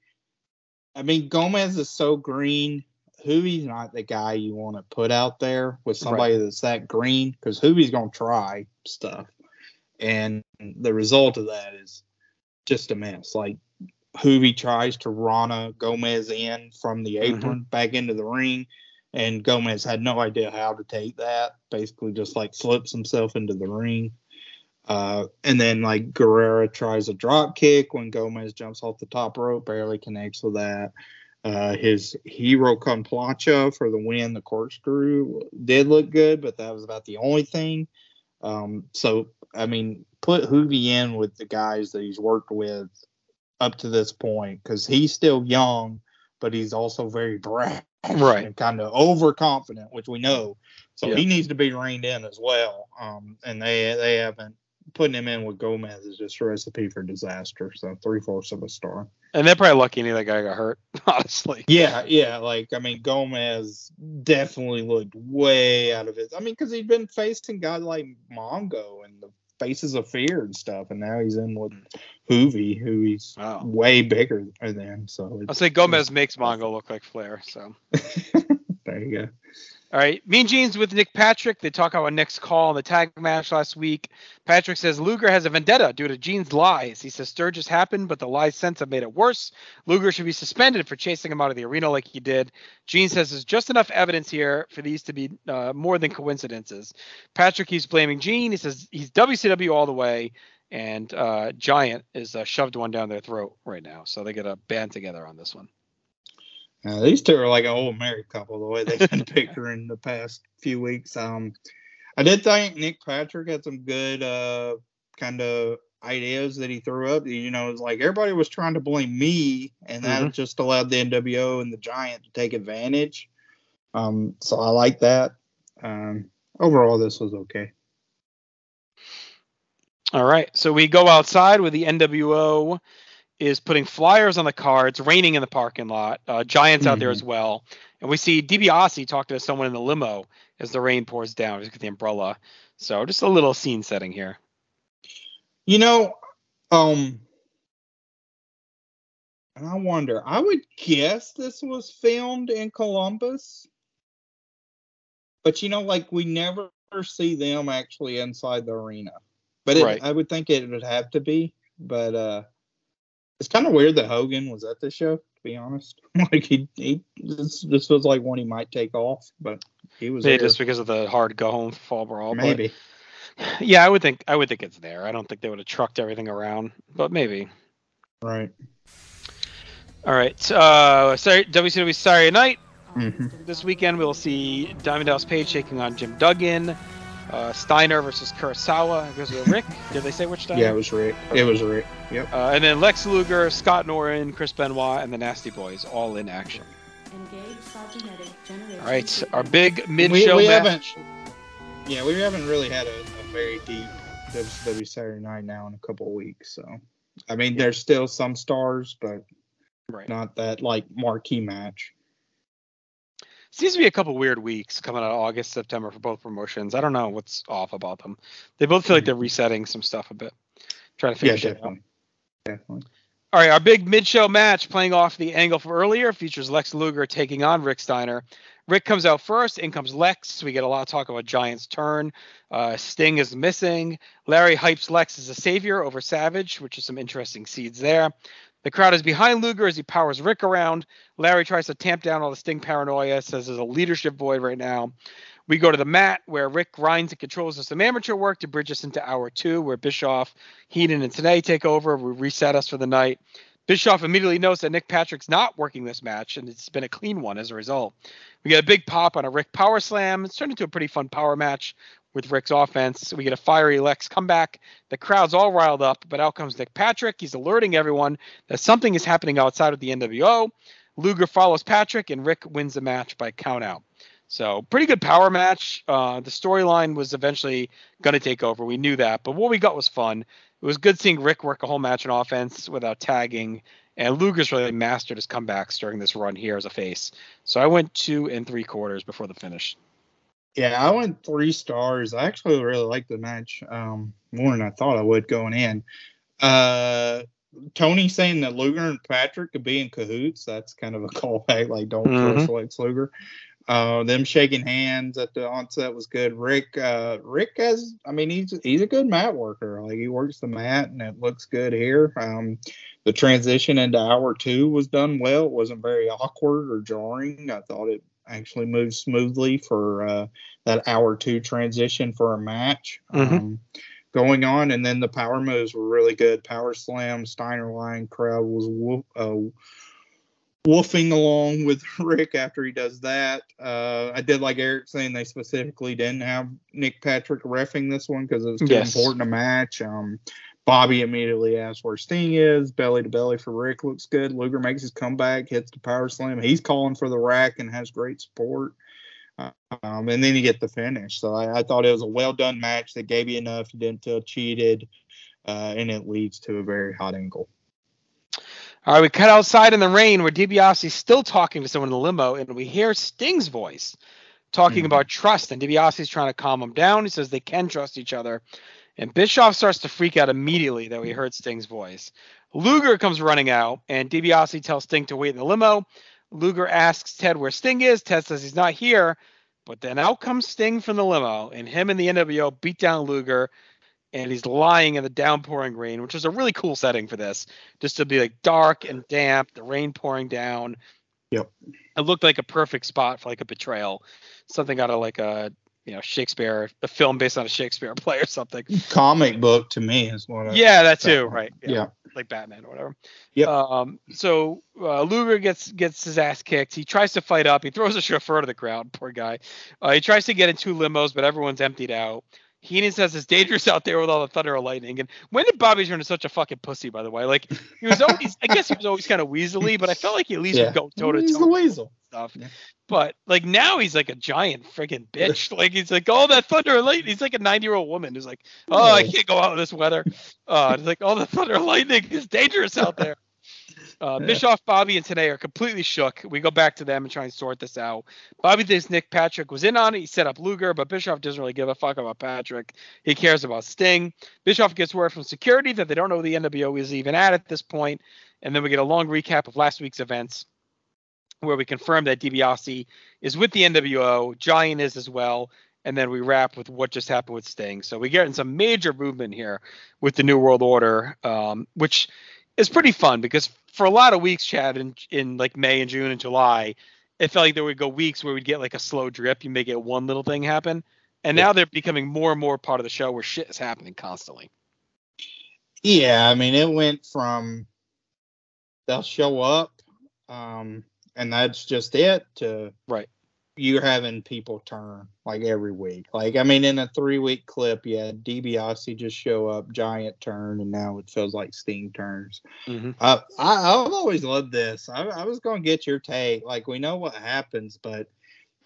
I mean, Gomez is so green. Juvi's not the guy you want to put out there with somebody right. that's that green because Juvi's going to try stuff. And the result of that is just a mess. Like Juvi tries to Rana Gomez in from the mm-hmm. apron mm-hmm. back into the ring, and Gomez had no idea how to take that. Basically, just like slips himself into the ring. Uh, and then like Guerrera tries a drop kick when Gomez jumps off the top rope, barely connects with that. Uh, his hero con plancha for the win. The corkscrew did look good, but that was about the only thing. Um, so I mean, put Juvi in with the guys that he's worked with up to this point because he's still young, but he's also very brash, right, and kind of overconfident, which we know. So yeah. he needs to be reined in as well. Um, and they they haven't putting him in with Gomez is just a recipe for disaster. So three fourths of a star. And they're probably lucky any of that guy got hurt, honestly. Yeah, yeah. Like I mean, Gomez definitely looked way out of his. I mean, because he'd been facing guys like Mongo and the Faces of Fear and stuff, and now he's in with Juvi, who he's Wow. way bigger than. So I'll say Gomez makes Mongo look like Flair. So. there you go. All right, Mean Genes with Nick Patrick. They talk about Nick's call in the tag match last week. Patrick says Luger has a vendetta due to Gene's lies. He says Sturgis happened, but the lies since have made it worse. Luger should be suspended for chasing him out of the arena like he did. Gene says there's just enough evidence here for these to be uh, more than coincidences. Patrick keeps blaming Gene. He says he's WCW all the way, and uh, Giant is uh, shoved one down their throat right now. So they get a band together on this one. Uh, these two are like an old married couple the way they've been picturing the past few weeks. Um, I did think Nick Patrick had some good uh, kind of ideas that he threw up. You know, it's like everybody was trying to blame me, and that Mhm. just allowed the NWO and the Giant to take advantage. Um, so I like that. Um, overall, this was okay. All right. So we go outside with the NWO is putting flyers on the car. It's raining in the parking lot. Uh, Giants out there Mhm. as well. And we see DiBiase talk to someone in the limo as the rain pours down. He's got the umbrella. So just a little scene setting here. You know, um, and I wonder. I would guess this was filmed in Columbus, but you know, like we never see them actually inside the arena. But it, Right. I would think it would have to be. But uh, it's kind of weird that Hogan was at the show. To be honest, like he, he this, this was like one he might take off, but he was Maybe there. just because of the hard go home fall brawl. but- maybe. yeah, I would think I would think it's there. I don't think they would have trucked everything around, but maybe. Right. All right. Uh, sorry, WCW Saturday Night. hmm This weekend we'll see Diamond Dallas Page taking on Jim Duggan, uh, Steiner versus Kurasawa. It goes with Rick. Did they say which Steiner? Yeah, it was Rick. It was Rick. Yep. Uh, and then Lex Luger, Scott Norton, Chris Benoit, and the Nasty Boys all in action. Engage cybernetic All right, our big mid-show we match. yeah we haven't really had a, a very deep WCW Saturday night now in a couple of weeks so I mean there's still some stars but Right. not that like marquee match Seems to be a couple weird weeks coming out of August, September for both promotions. I don't know what's off about them. They both feel like they're resetting some stuff a bit. Trying to yeah figure shit out. definitely definitely All right, our big mid-show match, playing off the angle from earlier, features Lex Luger taking on Rick Steiner. Rick comes out first, in comes Lex. We get a lot of talk about Giant's turn. Uh, Sting is missing. Larry hypes Lex as a savior over Savage, which is some interesting seeds there. The crowd is behind Luger as he powers Rick around. Larry tries to tamp down all the Sting paranoia, says there's a leadership void right now. We go to the mat where Rick grinds and controls us some amateur work to bridge us into hour two, where Bischoff, Heenan, and Tenay take over. We reset us for the night. Bischoff immediately notes that Nick Patrick's not working this match, and it's been a clean one as a result. We get a big pop on a Rick power slam. It's turned into a pretty fun power match with Rick's offense. We get a fiery Lex comeback. The crowd's all riled up, but out comes Nick Patrick. He's alerting everyone that something is happening outside of the NWO. Luger follows Patrick, and Rick wins the match by count out. So pretty good power match. Uh, the storyline was eventually going to take over. We knew that, but what we got was fun. It was good seeing Rick work a whole match on offense without tagging, and Luger's really mastered his comebacks during this run here as a face. So I went two and three quarters before the finish. Yeah I went three stars I actually really liked the match um more than I thought I would going in uh Tony saying that Luger and Patrick could be in cahoots that's kind of a callback like don't Mhm. trust Lex Luger Uh, them shaking hands at the onset was good. Rick, uh, Rick has, I mean, he's he's a good mat worker. Like he works the mat, and it looks good here. Um, the transition into hour two was done well. It wasn't very awkward or jarring. I thought it actually moved smoothly for uh, that hour two transition for a match. Mhm. Um, going on, and then the power moves were really good. Power slam, Steiner line crowd was woo- uh, woofing along with Rick after he does that. Uh, I did like Eric saying they specifically didn't have Nick Patrick refing this one because it was too Yes. important a match. Um, Bobby immediately asks where Sting is. Belly to belly for Rick looks good. Luger makes his comeback, hits the power slam. He's calling for the rack and has great support. Um, and then you get the finish. So I, I thought it was a well done match that gave you enough. You didn't feel cheated, uh, and it leads to a very hot angle. All right, we cut outside in the rain where DiBiase's still talking to someone in the limo, and we hear Sting's voice talking Mhm. about trust. And DiBiase's trying to calm him down. He says they can trust each other. And Bischoff starts to freak out immediately that he hmm. heard Sting's voice. Luger comes running out, and DiBiase tells Sting to wait in the limo. Luger asks Ted where Sting is. Ted says he's not here. But then out comes Sting from the limo, and him and the NWO beat down Luger, and he's lying in the downpouring rain, which is a really cool setting for this, just to be like dark and damp, the rain pouring down. Yep. It looked like a perfect spot for like a betrayal, something out of like a you know Shakespeare, a film based on a Shakespeare play or something. Comic book to me is what. I, Yeah, that too, right? Yeah. like Batman or whatever. Yeah. Um, so uh, Luger gets gets his ass kicked. He tries to fight up. He throws a chauffeur to the ground. Poor guy. Uh, he tries to get in two limos, but everyone's emptied out. Heenan says it's dangerous out there with all the thunder and lightning. And when did Bobby turn into such a fucking pussy? By the way, like he was always, I guess he was always kind of weaselly, but I felt like he at least Yeah. would go toe to toe. He's the weasel. Stuff. Yeah. But like now he's like a giant freaking bitch. Like he's like, oh that thunder and lightning. He's like a 90 year old woman who's like, oh I can't go out in this weather. Uh, it's like all the thunder and lightning is dangerous out there. Uh, Yeah. Bischoff, Bobby, and Tenay are completely shook. We go back to them and try and sort this out. Bobby thinks Nick Patrick was in on it. He set up Luger, but Bischoff doesn't really give a fuck about Patrick. He cares about Sting. Bischoff gets word from security that they don't know the NWO is even at at this point. And then we get a long recap of last week's events where we confirm that DiBiase is with the NWO, Giant is as well, and then we wrap with what just happened with Sting. So we get in some major movement here with the New World Order, um, which is pretty fun because for a lot of weeks, Chad, in, in like May and June and July, it felt like there would go weeks where we'd get like a slow drip. You may get one little thing happen. And now they're becoming more and more part of the show where shit is happening constantly. Yeah, I mean, it went from they'll show up, um, and that's just it, to Right. you're having people turn like every week. Like, I mean, in a three week clip, you had DiBiase just show up, Giant turn, and now it feels like Sting turns. Mm-hmm. Uh, I, I've always loved this. I, I was going to get your take. Like, we know what happens, but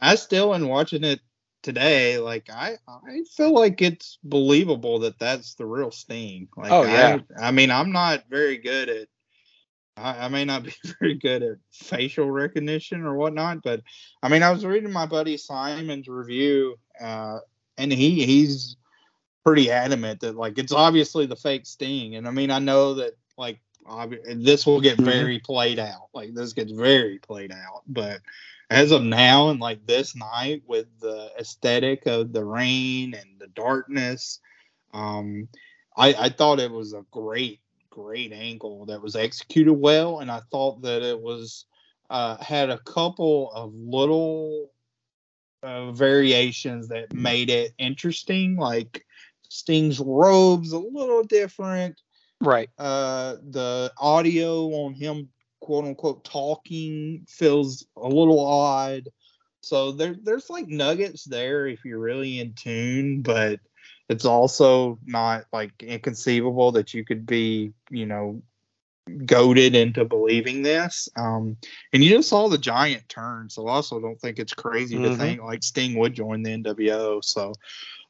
I still, in watching it today, like, I, I feel like it's believable that that's the real Sting. Like, Oh, yeah. I, I mean, I'm not very good at, I, I may not be very good at facial recognition or whatnot, but I mean, I was reading my buddy Simon's review, uh, and he he's pretty adamant that like it's obviously the fake Sting, and I mean, I know that like obvi- this will get Mhm. very played out, like this gets very played out, but as of now and like this night with the aesthetic of the rain and the darkness, um, I, I thought it was a great great angle that was executed well, and I thought that it was uh, had a couple of little uh, variations that made it interesting, like Sting's robes a little different. Right. Uh, the audio on him, quote unquote, talking feels a little odd. So there, there's like nuggets there if you're really in tune, but it's also not like inconceivable that you could be, you know, goaded into believing this. Um, and you just saw the giant turn, so I also don't think it's crazy to Mhm. think like Sting would join the NWO. So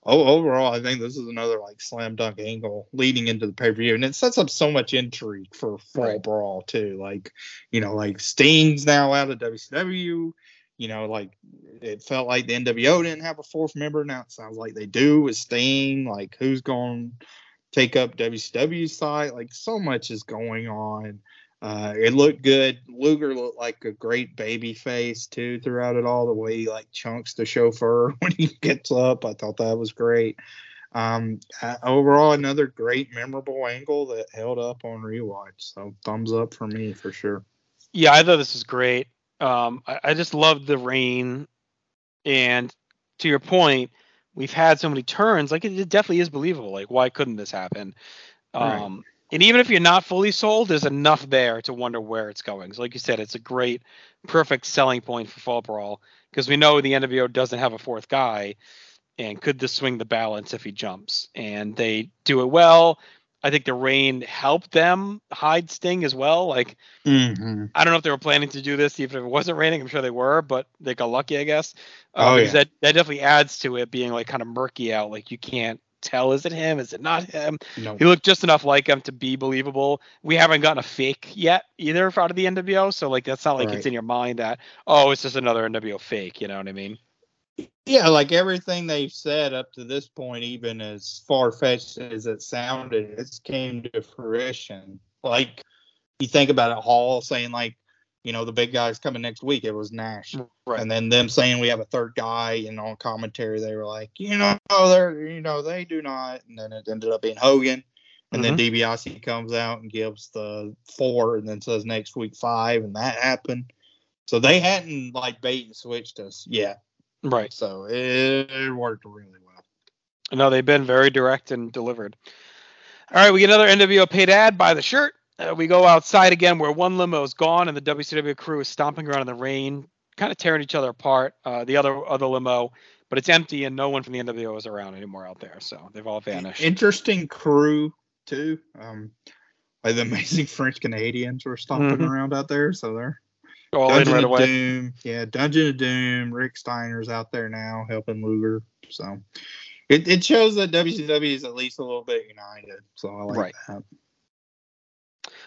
oh, overall, I think this is another like slam dunk angle leading into the pay per view, and it sets up so much intrigue for Fall Right. Brawl too. Like, you know, like Sting's now out of WCW. You know, like it felt like the NWO didn't have a fourth member. Now it sounds like they do with Sting. Like, who's going to take up WCW's side? Like, so much is going on. Uh, it looked good. Luger looked like a great baby face too throughout it all. The way he like chunks the chauffeur when he gets up, I thought that was great. Um, uh, overall, another great memorable angle that held up on rewatch. So thumbs up for me for sure. Yeah, I thought this was great. Um, I, I just loved the rain, and to your point, we've had so many turns. Like it, it definitely is believable. Like why couldn't this happen? Right. Um, and even if you're not fully sold, there's enough there to wonder where it's going. So like you said, it's a great, perfect selling point for Fall Brawl because we know the NWO doesn't have a fourth guy, and could this swing the balance if he jumps? And they do it well. I think the rain helped them hide Sting as well. Like Mm-hmm. I don't know if they were planning to do this even if it wasn't raining. I'm sure they were, but they got lucky, I guess. Oh, because yeah. that that definitely adds to it being like kind of murky out. Like you can't tell is it him, is it not him? No. He looked just enough like him to be believable. We haven't gotten a fake yet either out of the NWO, so like that's not like it's in your mind that oh it's just another NWO fake. You know what I mean? Yeah, like everything they've said up to this point, even as far fetched as it sounded, it's came to fruition. Like you think about it, Hall saying like, you know, the big guy's coming next week. It was Nash, mm, Right. and then them saying we have a third guy, and on commentary they were like, you know, they're you know they do not, and then it ended up being Hogan, and then mm-hmm. DiBiase comes out and gives the four, and then says next week five, and that happened. So they hadn't like bait and switched us yet. Right. So it, it worked really well. No, they've been very direct and delivered. All right, we get another NWO paid ad by the shirt. Uh, we go outside again where one limo is gone and the WCW crew is stomping around in the rain, kind of tearing each other apart. Uh, the other other limo, but it's empty and no one from the NWO is around anymore out there, so they've all vanished. Interesting crew too. Um, like the amazing French Canadians were stomping Mhm. around out there, so they're all in Dungeon right of away. Doom. Yeah, Dungeon of Doom. Rick Steiner's out there now helping Luger. So it, it shows that WCW is at least a little bit united. So I like Right. that.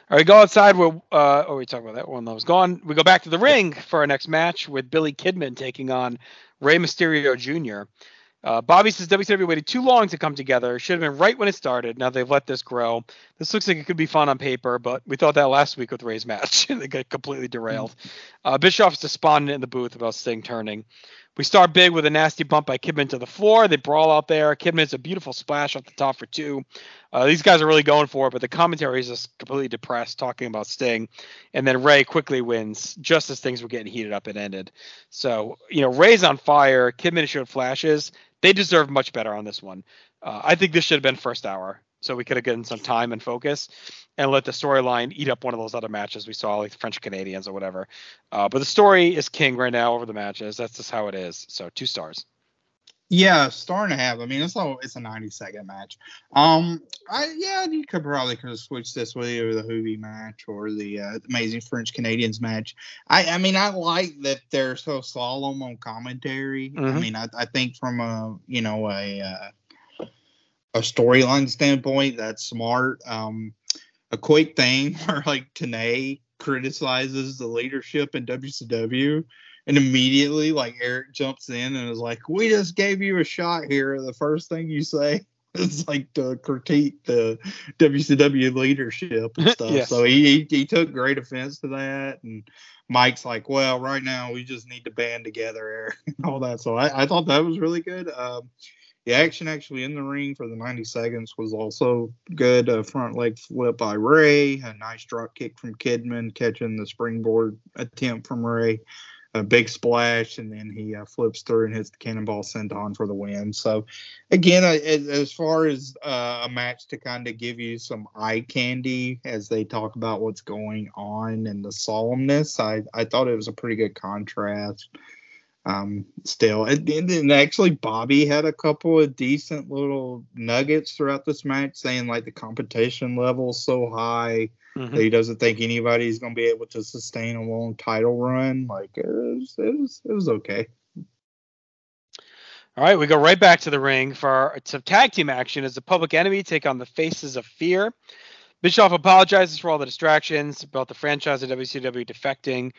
All right, go outside. Where uh, oh, we talked about that one that was gone. We go back to the ring for our next match with Billy Kidman taking on Rey Mysterio Jr. Uh, Bobby says WCW waited too long to come together. Should have been right when it started. Now they've let this grow. This looks like it could be fun on paper, but we thought that last week with Rey's match, and they got completely derailed. Uh, Bischoff's despondent in the booth about Sting turning. We start big with a nasty bump by Kidman to the floor. They brawl out there. Kidman's a beautiful splash off the top for two. Uh, these guys are really going for it, but the commentary is just completely depressed, talking about Sting. And then Rey quickly wins just as things were getting heated up and ended. So, you know, Rey's on fire. Kidman showed flashes. They deserve much better on this one. Uh, I think this should have been first hour, so we could have gotten some time and focus and let the storyline eat up one of those other matches we saw, like the French Canadians or whatever. Uh, but the story is king right now over the matches. That's just how it is. So, two stars. Yeah, star and a half. I mean, it's all it's a ninety second match. Um, I yeah, you could probably could have switched this with either the Juvi match or the uh, Amazing French Canadians match. I I mean, I like that they're so solemn on commentary. I Mhm. mean, I I think from a you know a uh, a storyline standpoint, that's smart. Um, a quick thing where like Tenay criticizes the leadership in WCW and immediately like Eric jumps in and is like, "We just gave you a shot here." The first thing you say is like to critique the WCW leadership and stuff. Yes. So he, he he took great offense to that, and Mike's like, "Well, right now we just need to band together, Eric, and all that." So I, I thought that was really good. Um, the action actually in the ring for the 90 seconds was also good. A front leg flip by Rey, a nice drop kick from Kidman, catching the springboard attempt from Rey, a big splash, and then he uh, flips through and hits the cannonball senton for the win. So, again, as, as far as uh, a match to kind of give you some eye candy as they talk about what's going on and the solemnness, I, I thought it was a pretty good contrast um still and, and actually bobby had a couple of decent little nuggets throughout this match saying like the competition level's so high Mhm. that he doesn't think anybody's going to be able to sustain a long title run like it was it was it was okay All right, we go right back to the ring for some tag team action as the public enemy take on the faces of fear. Bischoff apologizes for all the distractions about the franchise of WCW defecting.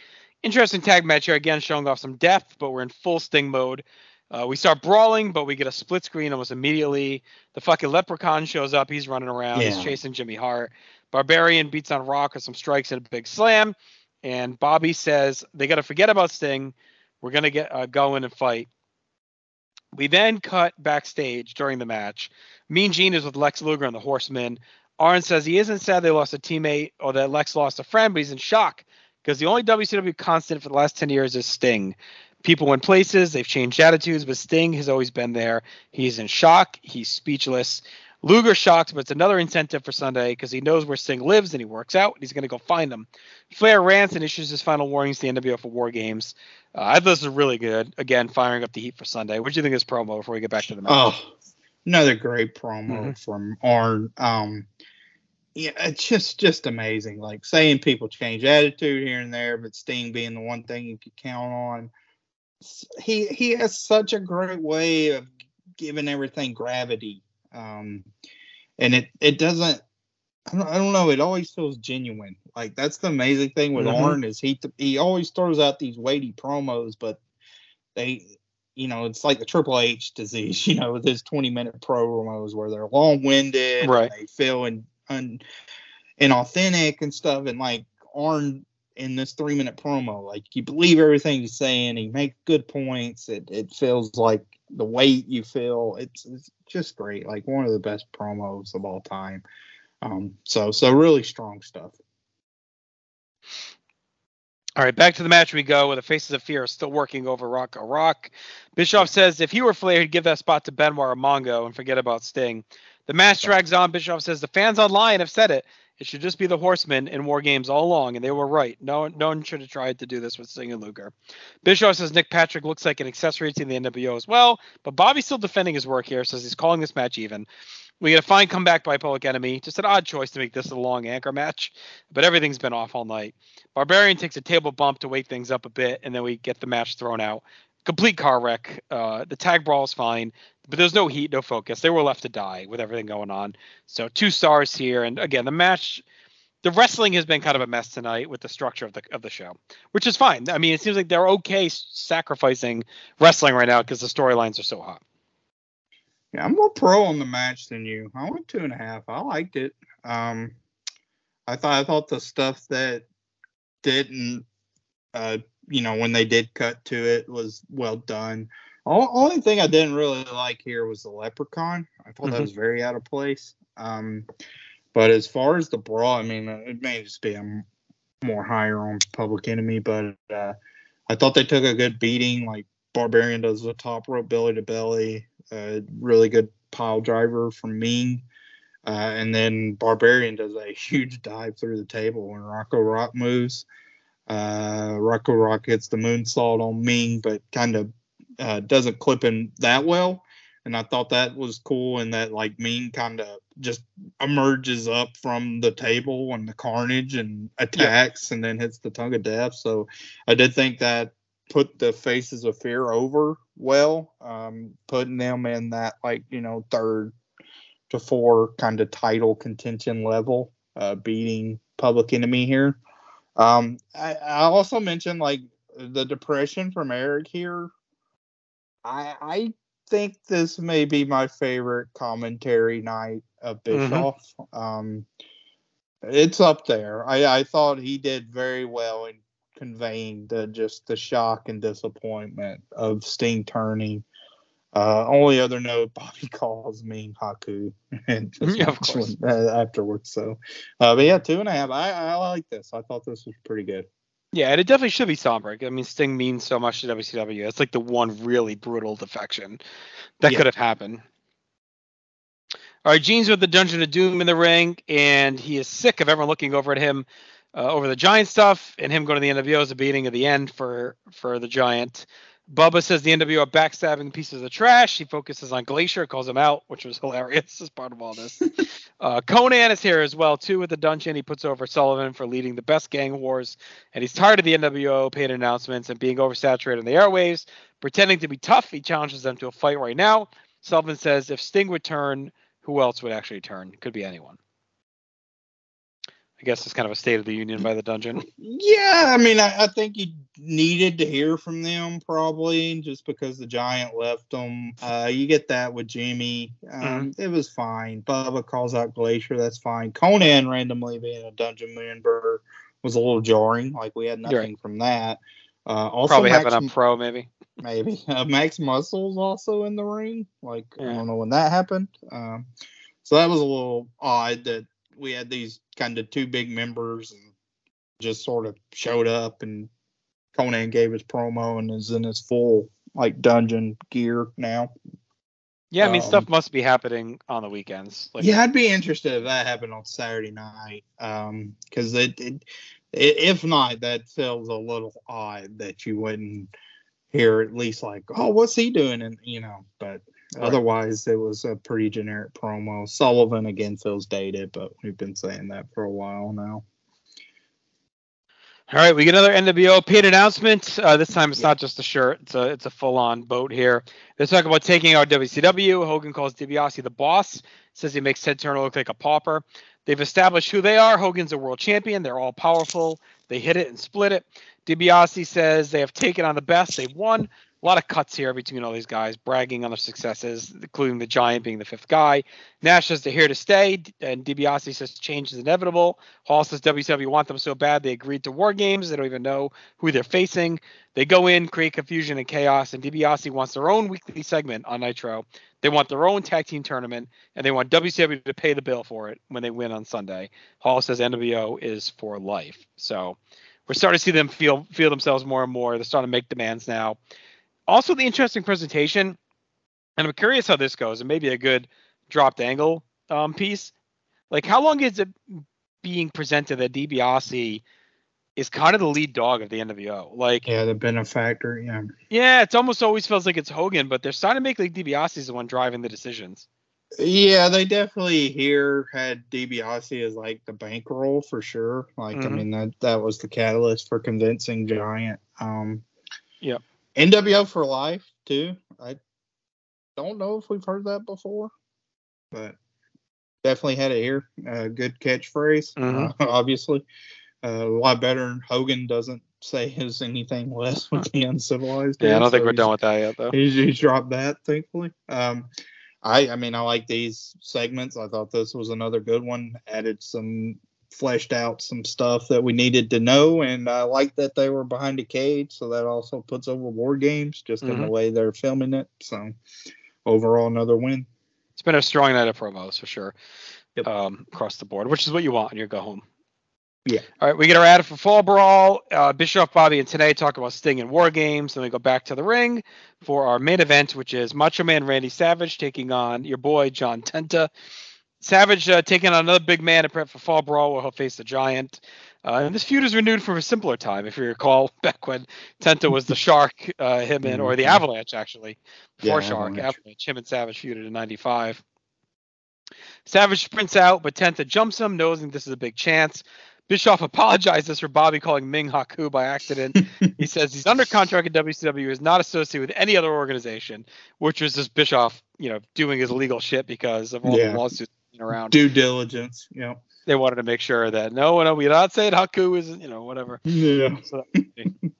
Interesting tag match here again, showing off some depth, but we're in full sting mode. Uh, we start brawling, but we get a split screen almost immediately. The fucking leprechaun shows up. He's running around. He's chasing Jimmy Hart. Barbarian beats on Rock with some strikes and a big slam. And Bobby says they got to forget about Sting. We're gonna get uh, going and fight. We then cut backstage during the match. Mean Gene is with Lex Luger and the Horsemen. Arn says he isn't sad they lost a teammate or that Lex lost a friend, but he's in shock because the only WCW constant for the last 10 years is Sting. People went places, they've changed attitudes, but Sting has always been there. He's in shock, he's speechless. Luger shocked, but it's another incentive for Sunday because he knows where Sting lives and he works out and he's going to go find him. Flair rants and issues his final warnings to the NWO for War Games. Uh, I thought this was really good. Again, firing up the heat for Sunday. What do you think of this promo before we get back to the match? oh another great promo Mhm. from arn um yeah it's just just amazing like saying people change attitude here and there but sting being the one thing you could count on he he has such a great way of giving everything gravity um and it it doesn't I don't, I don't know it always feels genuine like that's the amazing thing with Mhm. Arn is he he always throws out these weighty promos but they you know, it's like the Triple H disease, you know, with his 20 minute promos where they're long winded, Right. They feel in, un, inauthentic and stuff, and like Arn in this three minute promo, like you believe everything he's saying, he makes good points. It it feels like the weight you feel. It's it's just great, like one of the best promos of all time. Um, so so really strong stuff. All right, back to the match we go. Where the Faces of Fear are still working over Rocco Rock. Bischoff says if he were Flair, he'd give that spot to Benoit or Mongo and forget about Sting. The match drags on. Bischoff says the fans online have said it. It should just be the Horsemen in War Games all along, and they were right. No, no one should have tried to do this with Sting and Luger. Bischoff says Nick Patrick looks like an accessory to the NWO as well, but Bobby's still defending his work here. Says he's calling this match even. We get a fine comeback by Public Enemy. Just an odd choice to make this a long anchor match, but everything's been off all night. Barbarian takes a table bump to wake things up a bit, and then we get the match thrown out. Complete car wreck. Uh, the tag brawl is fine, but there's no heat, no focus. They were left to die with everything going on. So two stars here, and again, the match, the wrestling has been kind of a mess tonight with the structure of the of the show, which is fine. I mean, it seems like they're okay sacrificing wrestling right now because the storylines are so hot. Yeah, I'm more pro on the match than you. I went two and a half. I liked it. Um, I thought I thought the stuff that didn't, uh, you know, when they did cut to it was well done. All, only thing I didn't really like here was the leprechaun. I thought Mhm. that was very out of place. Um, but as far as the brawl, I mean, it may just be a more higher on Public Enemy, but uh, I thought they took a good beating. Like Barbarian does the top rope belly to belly, uh, really good pile driver from Meng. Uh, and then Barbarian does a huge dive through the table when Rocco Rock moves. Uh, Rocco Rock hits the moonsault on Meng, but kind of uh, doesn't clip him that well. And I thought that was cool, and that like Meng kind of just emerges up from the table and the carnage and attacks, and then hits the tongue of death. So I did think that put the faces of fear over well, um, putting them in that like you know third to four kind of title contention level, uh, beating Public Enemy here. Um, I, I also mentioned like the depression from Eric here. I I think this may be my favorite commentary night of Bischoff. Um, it's up there. I, I thought he did very well in conveying the just the shock and disappointment of Sting turning. Uh, only other note, Bobby calls me Haku and Yeah, of course. uh, afterwards. So, uh, but yeah, two and a half. I, I like this. I thought this was pretty good. Yeah, and it definitely should be somber. I mean, Sting means so much to WCW. It's like the one really brutal defection that Yeah. could have happened. All right, Gene's with the Dungeon of Doom in the ring, and he is sick of everyone looking over at him uh, over the Giant stuff, and him going to the NWO is a beating of the end for for the Giant. Bubba says the NWO are backstabbing pieces of trash. He focuses on Glacier, calls him out, which was hilarious as part of all this. uh, Konnan is here as well too with the dungeon. He puts over Sullivan for leading the best gang wars, and he's tired of the NWO paid announcements and being oversaturated in the airwaves. Pretending to be tough, he challenges them to a fight right now. Sullivan says if Sting would turn, who else would actually turn? Could be anyone. I guess it's kind of a state of the union by the dungeon. Yeah, I mean, I, I think you needed to hear from them probably just because the giant left them. Uh, you get that with Jimmy. Um, It was fine. Bubba calls out Glacier. That's fine. Konnan randomly being a dungeon member was a little jarring. Like we had nothing from that. Uh, also, Probably Max, having a pro, maybe. maybe uh, Max Muscle's also in the ring. Like I don't know when that happened. Um, so that was a little odd that we had these kind of two big members and just sort of showed up and Konnan gave his promo and is in his full like dungeon gear now. Yeah, I mean, Um, stuff must be happening on the weekends. Like, yeah, I'd be interested if that happened on Saturday night. Um, because it, it, if not, that feels a little odd that you wouldn't hear at least like, oh, what's he doing? And you know, but Right. otherwise, it was a pretty generic promo. Sullivan again feels dated, but we've been saying that for a while now. All right, we get another NWO paid announcement. Uh, this time it's not just a shirt; it's a it's a full on boat here. They're talking about taking out WCW. Hogan calls DiBiase the boss. Says he makes Ted Turner look like a pauper. They've established who they are. Hogan's a world champion. They're all powerful. They hit it and split it. DiBiase says they have taken on the best. They've won. A lot of cuts here between all these guys, bragging on their successes, including the Giant being the fifth guy. Nash says they're here to stay, and DiBiase says change is inevitable. Hall says WCW want them so bad they agreed to war games. They don't even know who they're facing. They go in, create confusion and chaos, and DiBiase wants their own weekly segment on Nitro. They want their own tag team tournament, and they want WCW to pay the bill for it when they win on Sunday. Hall says NWO is for life. So we're starting to see them feel feel themselves more and more. They're starting to make demands now. Also, the interesting presentation, and I'm curious how this goes, and maybe a good dropped angle um, piece. Like, how long is it being presented that DiBiase is kind of the lead dog of the NWO? Like, Yeah, the benefactor. Yeah. yeah, it's almost always feels like it's Hogan, but they're starting to make like DiBiase is the one driving the decisions. Yeah, they definitely here had DiBiase as like the bankroll for sure. Like, I Mhm. mean that that was the catalyst for convincing Giant. Um, Yep. NWO for life too. I don't know if we've heard that before, but definitely had it here. Uh, good catchphrase, Mhm. uh, obviously. Uh, a lot better. Hogan doesn't say his anything less with the uncivilized. Yeah, I don't think we're done with that yet, though. He's, he's dropped that, thankfully. Um, I, I mean, I like these segments. I thought this was another good one. Added some, fleshed out some stuff that we needed to know, and I like that they were behind a cage, so that also puts over war games just in the Mhm. way they're filming it. So, overall, another win. It's been a strong night of promos for sure, Yep. um, across the board, which is what you want in your go home. Yeah. All right, we get our ad for Fall Brawl. Uh, Bischoff, Bobby, and Tenay talk about Sting and War Games. Then we go back to the ring for our main event, which is Macho Man Randy Savage taking on your boy John Tenta. Savage uh, taking on another big man to prep for Fall Brawl, where he'll face the Giant. Uh, and this feud is renewed from a simpler time, if you recall, back when Tenta was the Shark, uh, him and or the Mhm. Avalanche actually, before Yeah, Shark, Avalanche. Avalanche, him and Savage feuded in '95. Savage sprints out, but Tenta jumps him, knowing this is a big chance. Bischoff apologizes for Bobby calling Meng Haku by accident. he says he's under contract at WCW, is not associated with any other organization, which was just Bischoff, you know, doing his legal shit because of all Yeah. the lawsuits around. Due diligence. Yeah. They wanted to make sure that no, no, we're not saying Haku is, you know, whatever. Yeah. So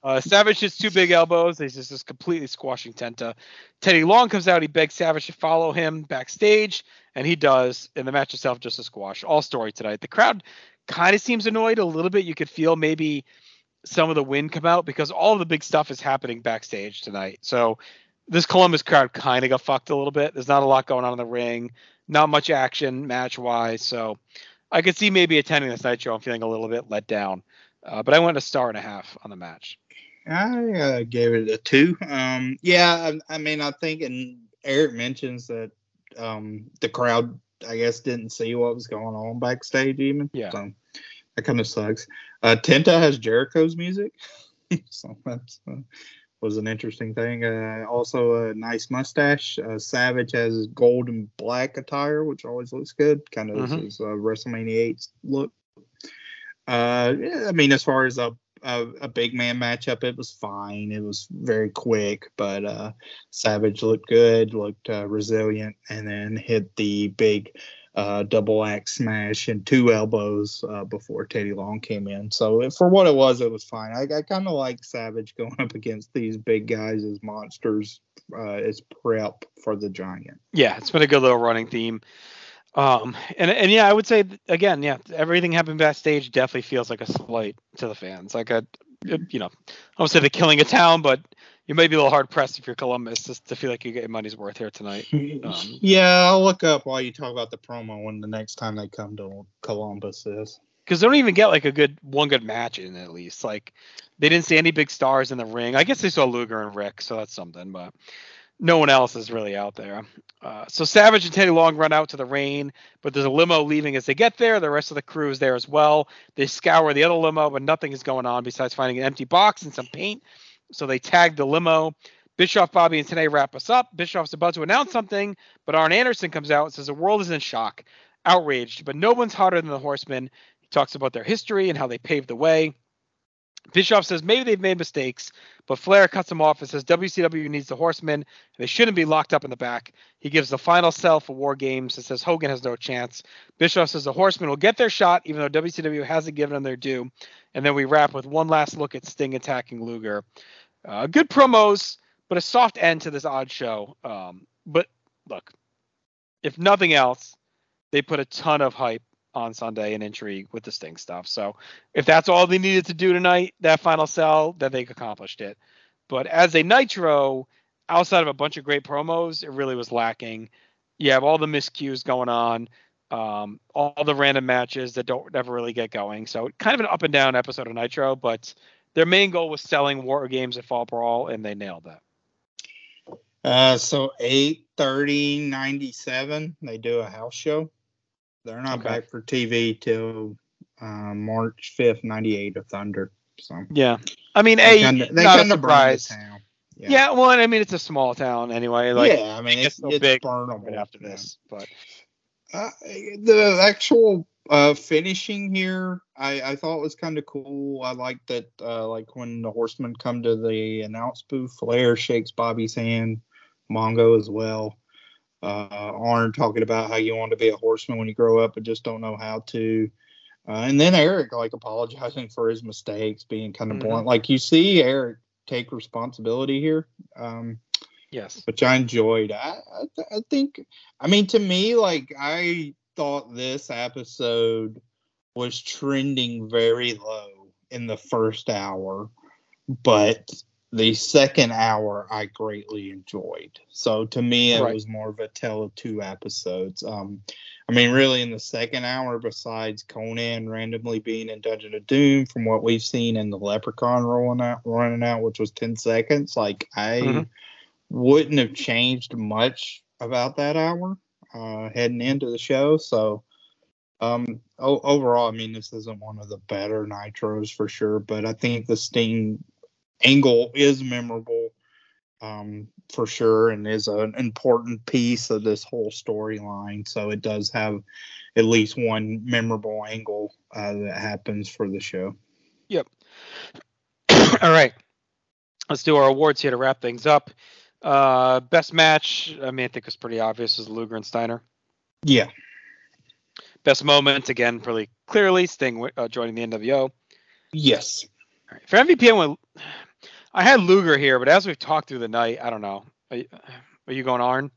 uh, Savage hits two big elbows. He's just, just completely squashing Tenta. Teddy Long comes out. He begs Savage to follow him backstage, and he does. And the match itself just a squash. All story tonight. The crowd kind of seems annoyed a little bit. You could feel maybe some of the wind come out because all of the big stuff is happening backstage tonight. So this Columbus crowd kind of got fucked a little bit. There's not a lot going on in the ring, not much action match wise. So I could see maybe attending this night show and feeling a little bit let down. Uh, but I went a star and a half on the match. I uh, gave it a two. Um, yeah, I, I mean, I think, and Eric mentions that um, the crowd, I guess, didn't see what was going on backstage, even. Yeah. So that kind of sucks. Uh, Tenta has Jericho's music, so that's uh, was an interesting thing. Uh, also, a nice mustache. Uh, Savage has gold and black attire, which always looks good. Kind of Mhm. his uh, WrestleMania 8 look. Uh, yeah, I mean, as far as a, a a big man matchup, it was fine. It was very quick, but uh, Savage looked good, looked uh, resilient, and then hit the big uh, double axe smash and two elbows uh, before Teddy Long came in. So for what it was, it was fine. I, I kind of like Savage going up against these big guys as monsters uh, as prep for the Giant. Yeah, it's been a good little running theme. Um, and and yeah, I would say again, yeah, everything happened backstage definitely feels like a slight to the fans. Like a, you know, I would say they're killing a town, but you may be a little hard pressed if you're Columbus just to feel like you get your money's worth here tonight. Um, yeah, I'll look up while you talk about the promo when the next time they come to Columbus is. because they don't even get like a good one good match in at least. Like they didn't see any big stars in the ring. I guess they saw Luger and Rick, so that's something, but no one else is really out there. Uh, so Savage and Teddy Long run out to the rain, but there's a limo leaving as they get there. The rest of the crew is there as well. They scour the other limo, but nothing is going on besides finding an empty box and some paint. So they tag the limo. Bischoff, Bobby, and Tenay wrap us up. Bischoff's about to announce something, but Arn Anderson comes out and says the world is in shock, outraged, but no one's hotter than the Horsemen. He talks about their history and how they paved the way. Bischoff says maybe they've made mistakes, but Flair cuts him off and says WCW needs the Horsemen. And they shouldn't be locked up in the back. He gives the final sell for War Games and says Hogan has no chance. Bischoff says the Horsemen will get their shot, even though WCW hasn't given them their due. And then we wrap with one last look at Sting attacking Luger. Uh, good promos, but a soft end to this odd show. Um, but look, if nothing else, they put a ton of hype on Sunday and intrigue with the Sting stuff. So if that's all they needed to do tonight, that final sell, then they accomplished it. But as a Nitro, outside of a bunch of great promos, it really was lacking. You have all the miscues going on, um, all the random matches that don't ever really get going. So kind of an up and down episode of Nitro, but their main goal was selling War Games at Fall Brawl, and they nailed that. Uh, so 8:30 97, they do a house show. They're not Okay. back for TV till uh, March 5th, 98 of Thunder. So Yeah, I mean, they a kinda, they not a surprise. town. Yeah. well, I mean, it's a small town anyway. Like yeah, I mean it it's, gets so it's big burnable after yeah. this, but Uh, the actual uh, finishing here, I, I thought was kind of cool. I like that, uh, like when the horsemen come to the announce booth, Flair shakes Bobby's hand, Mongo as well. Uh, Arn talking about how you want to be a horseman when you grow up, but just don't know how to. Uh, and then Eric like apologizing for his mistakes, being kind of Mhm. blunt. Like you see Eric take responsibility here. Um, yes, which I enjoyed. I, I, th- I think, I mean, to me, like I thought this episode was trending very low in the first hour, but the second hour I greatly enjoyed. So to me, it Right. was more of a tale of two episodes. Um, I mean, really, in the second hour, besides Konnan randomly being in Dungeon of Doom, from what we've seen in the Leprechaun rolling out, running out, which was ten seconds, like I Mhm. Wouldn't have changed much about that hour uh, heading into the show. So, um, o- overall, I mean, this isn't one of the better nitros for sure, but I think the Sting angle is memorable um, for sure and is an important piece of this whole storyline. So it does have at least one memorable angle uh, that happens for the show. Yep. All right. Let's do our awards here to wrap things up. Uh, best match, I mean, I think it's pretty obvious, is Luger and Steiner. Yeah. Best moment, again, pretty clearly, Sting uh, joining the NWO. Yes. All right. For MVP, I went. I had Luger here, but as we've talked through the night, I don't know. Are you, are you going Arn?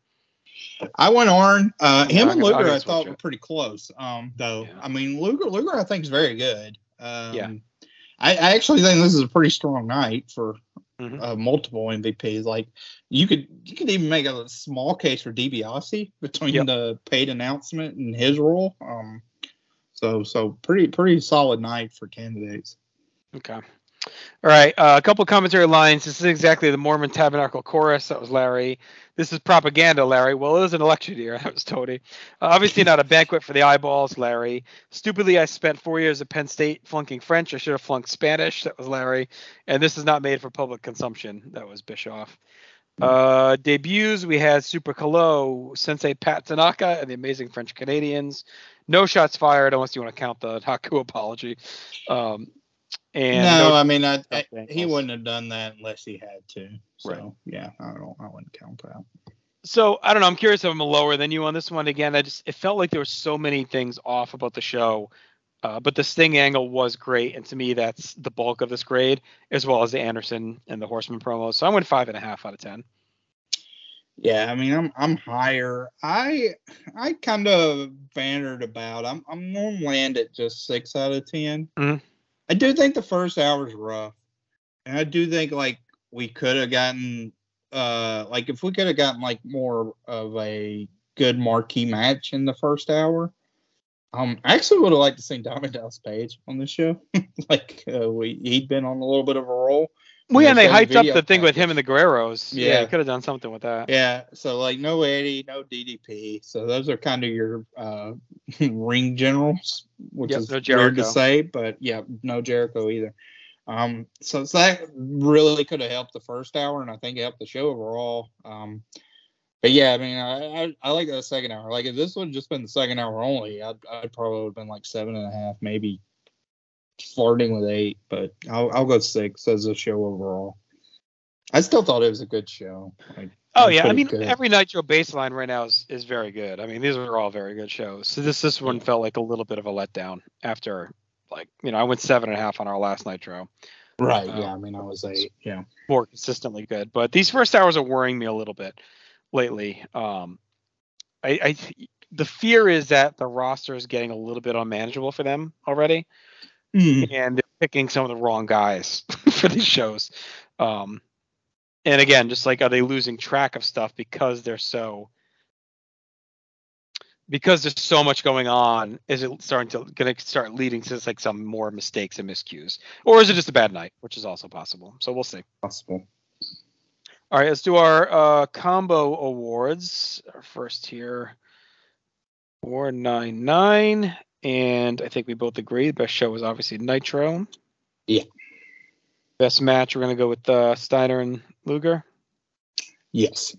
I went Arn. Uh, him and Luger, I thought were pretty close. Um, though, Yeah. I mean, Luger, Luger, I think is very good. Um, Yeah. I, I actually think this is a pretty strong night for Mhm. uh, multiple MVPs. Like, you could you could even make a small case for DiBiase between Yep. the paid announcement and his role. Um, so so pretty pretty solid night for candidates. Okay. All right. Uh, a couple commentary lines. This is exactly the Mormon Tabernacle Chorus. That was Larry. This is propaganda, Larry. Well, it was an election year. That was Tony. Uh, obviously, not a banquet for the eyeballs, Larry. Stupidly, I spent four years at Penn State flunking French. I should have flunked Spanish. That was Larry. And this is not made for public consumption. That was Bischoff. Uh, debuts, we had Super Calo, Sensei Pat Tanaka, and the Amazing French Canadians. No shots fired, unless you want to count the Haku apology. Um, and no, I mean, I, I he wouldn't have done that unless he had to. So Right. yeah, I don't I wouldn't count that. So I don't know. I'm curious if I'm lower than you on this one. Again, I just it felt like there were so many things off about the show, uh, but the Sting angle was great, and to me that's the bulk of this grade, as well as the Anderson and the Horseman promos. So I went five and a half out of ten. Yeah, I mean, I'm I'm higher. I I kind of bantered about. I'm I'm gonna land at just six out of 10 Mhm. I do think the first hour hour's rough, and I do think like we could have gotten uh like if we could have gotten like more of a good marquee match in the first hour. Um, I actually would have liked to see Diamond Dallas Page on the show. like uh, we he'd been on a little bit of a roll. Well, yeah, and they hyped up the thing with him and the Guerreros. Yeah, Yeah. could have done something with that. Yeah, so like no Eddie, no DDP. So those are kind of your uh, ring generals, which Yep, is no weird to say, but yeah, no Jericho either. Um, so, so that really could have helped the first hour, and I think it helped the show overall. Um, but yeah, I mean, I, I, I like that second hour. Like if this would have just been the second hour only, I'd, I'd probably would have been like seven and a half, maybe flirting with eight. But I'll, I'll go six as a show overall. I still thought it was a good show. Like, Oh yeah, I mean good. every Nitro baseline right now is, is very good. I mean these are all very good shows. So this this one felt like a little bit of a letdown after like you know I went seven and a half on our last Nitro. Right. Oh. Yeah. I mean, I was eight. Yeah. more consistently good. But these first hours are worrying me a little bit lately. Um, I, I the fear is that the roster is getting a little bit unmanageable for them already, and they're picking some of the wrong guys for these shows. Um, and again, just like are they losing track of stuff because they're so because there's so much going on? Is it starting to going to start leading to like some more mistakes and miscues, or is it just a bad night, which is also possible? So we'll see. Possible. All right, let's do our uh, combo awards. Our first here, four nine nine, and I think we both agree the best show was obviously Nitro. Yeah. Best match, we're gonna go with uh, Steiner and Luger. Yes.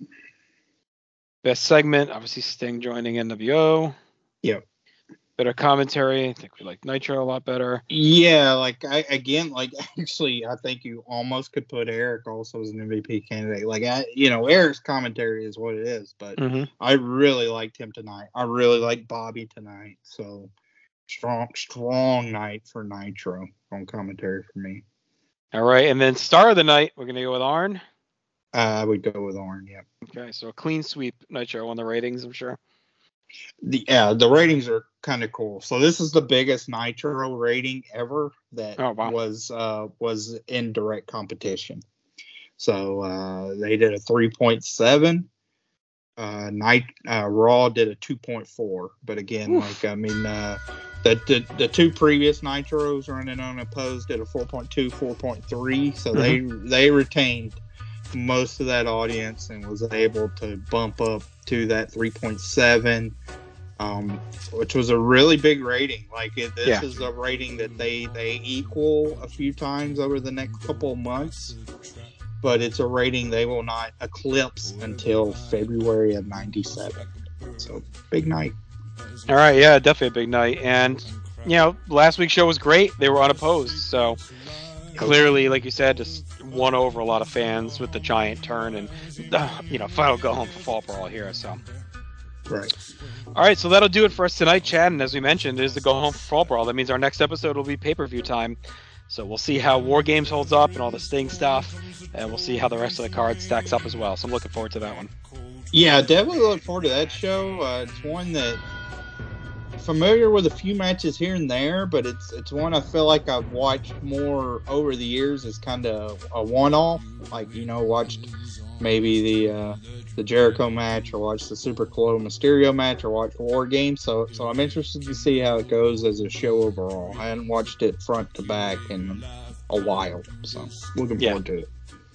Best segment, obviously Sting joining NWO. Yep. Better commentary, I think we like Nitro a lot better. Yeah. Like I again, like actually, I think you almost could put Eric also as an MVP candidate. Like I, you know, Eric's commentary is what it is, but Mm-hmm. I really liked him tonight. I really liked Bobby tonight. So strong, strong night for Nitro on commentary for me. All right, and then star of the night, we're gonna go with Arn. Uh, I would go with Arn. Yeah. Okay, so a clean sweep Nitro on the ratings, I'm sure. The yeah, the ratings are kind of cool. So this is the biggest Nitro rating ever that Oh, wow. was uh was in direct competition. So uh they did a 3.7. Uh night uh Raw did a 2.4, but again Oof. like I mean uh the, the the two previous Nitros running unopposed at a 4.2, 4.3, so they they retained most of that audience and was able to bump up to that 3.7 um, which was a really big rating. Like it, this Yeah. is a rating that they they equal a few times over the next couple of months but it's a rating they will not eclipse until february of 97 so big night All right, yeah, definitely a big night. And you know, last week's show was great. They were unopposed, so clearly, like you said, just won over a lot of fans with the giant turn and uh, you know, final go home for Fall Brawl here. So, right all right, so that'll do it for us tonight, Chad. And as we mentioned, it is the go home for Fall Brawl. That means our next episode will be pay per view time. So we'll see how War Games holds up and all the Sting stuff, and we'll see how the rest of the card stacks up as well. So I'm looking forward to that one. Yeah, definitely look forward to that show. Uh, it's one that familiar with a few matches here and there, but it's it's one I feel like I've watched more over the years as kind of a one-off. Like you know, watched maybe the uh, the Jericho match, or watched the Super Calo Mysterio match, or watched War Games. So so I'm interested to see how it goes as a show overall. I hadn't watched it front to back in a while, so looking Yeah. forward to it.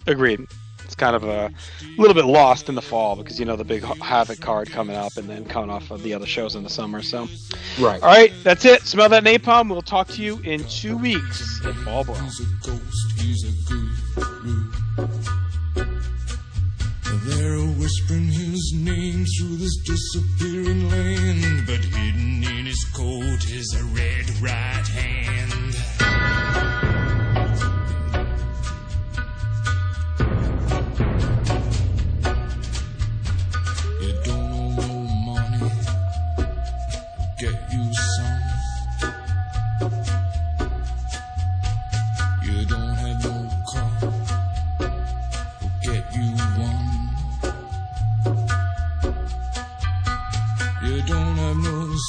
Agreed. It's kind of a little bit lost in the fall because you know the big Havoc card coming up and then coming off of the other shows in the summer. So, Right. all right, that's it. Smell that napalm. We'll talk to you in two weeks at Fall Brawl. He's a ghost, he's a guru. They're whispering his name through this disappearing land, but hidden in his coat is a red right hand.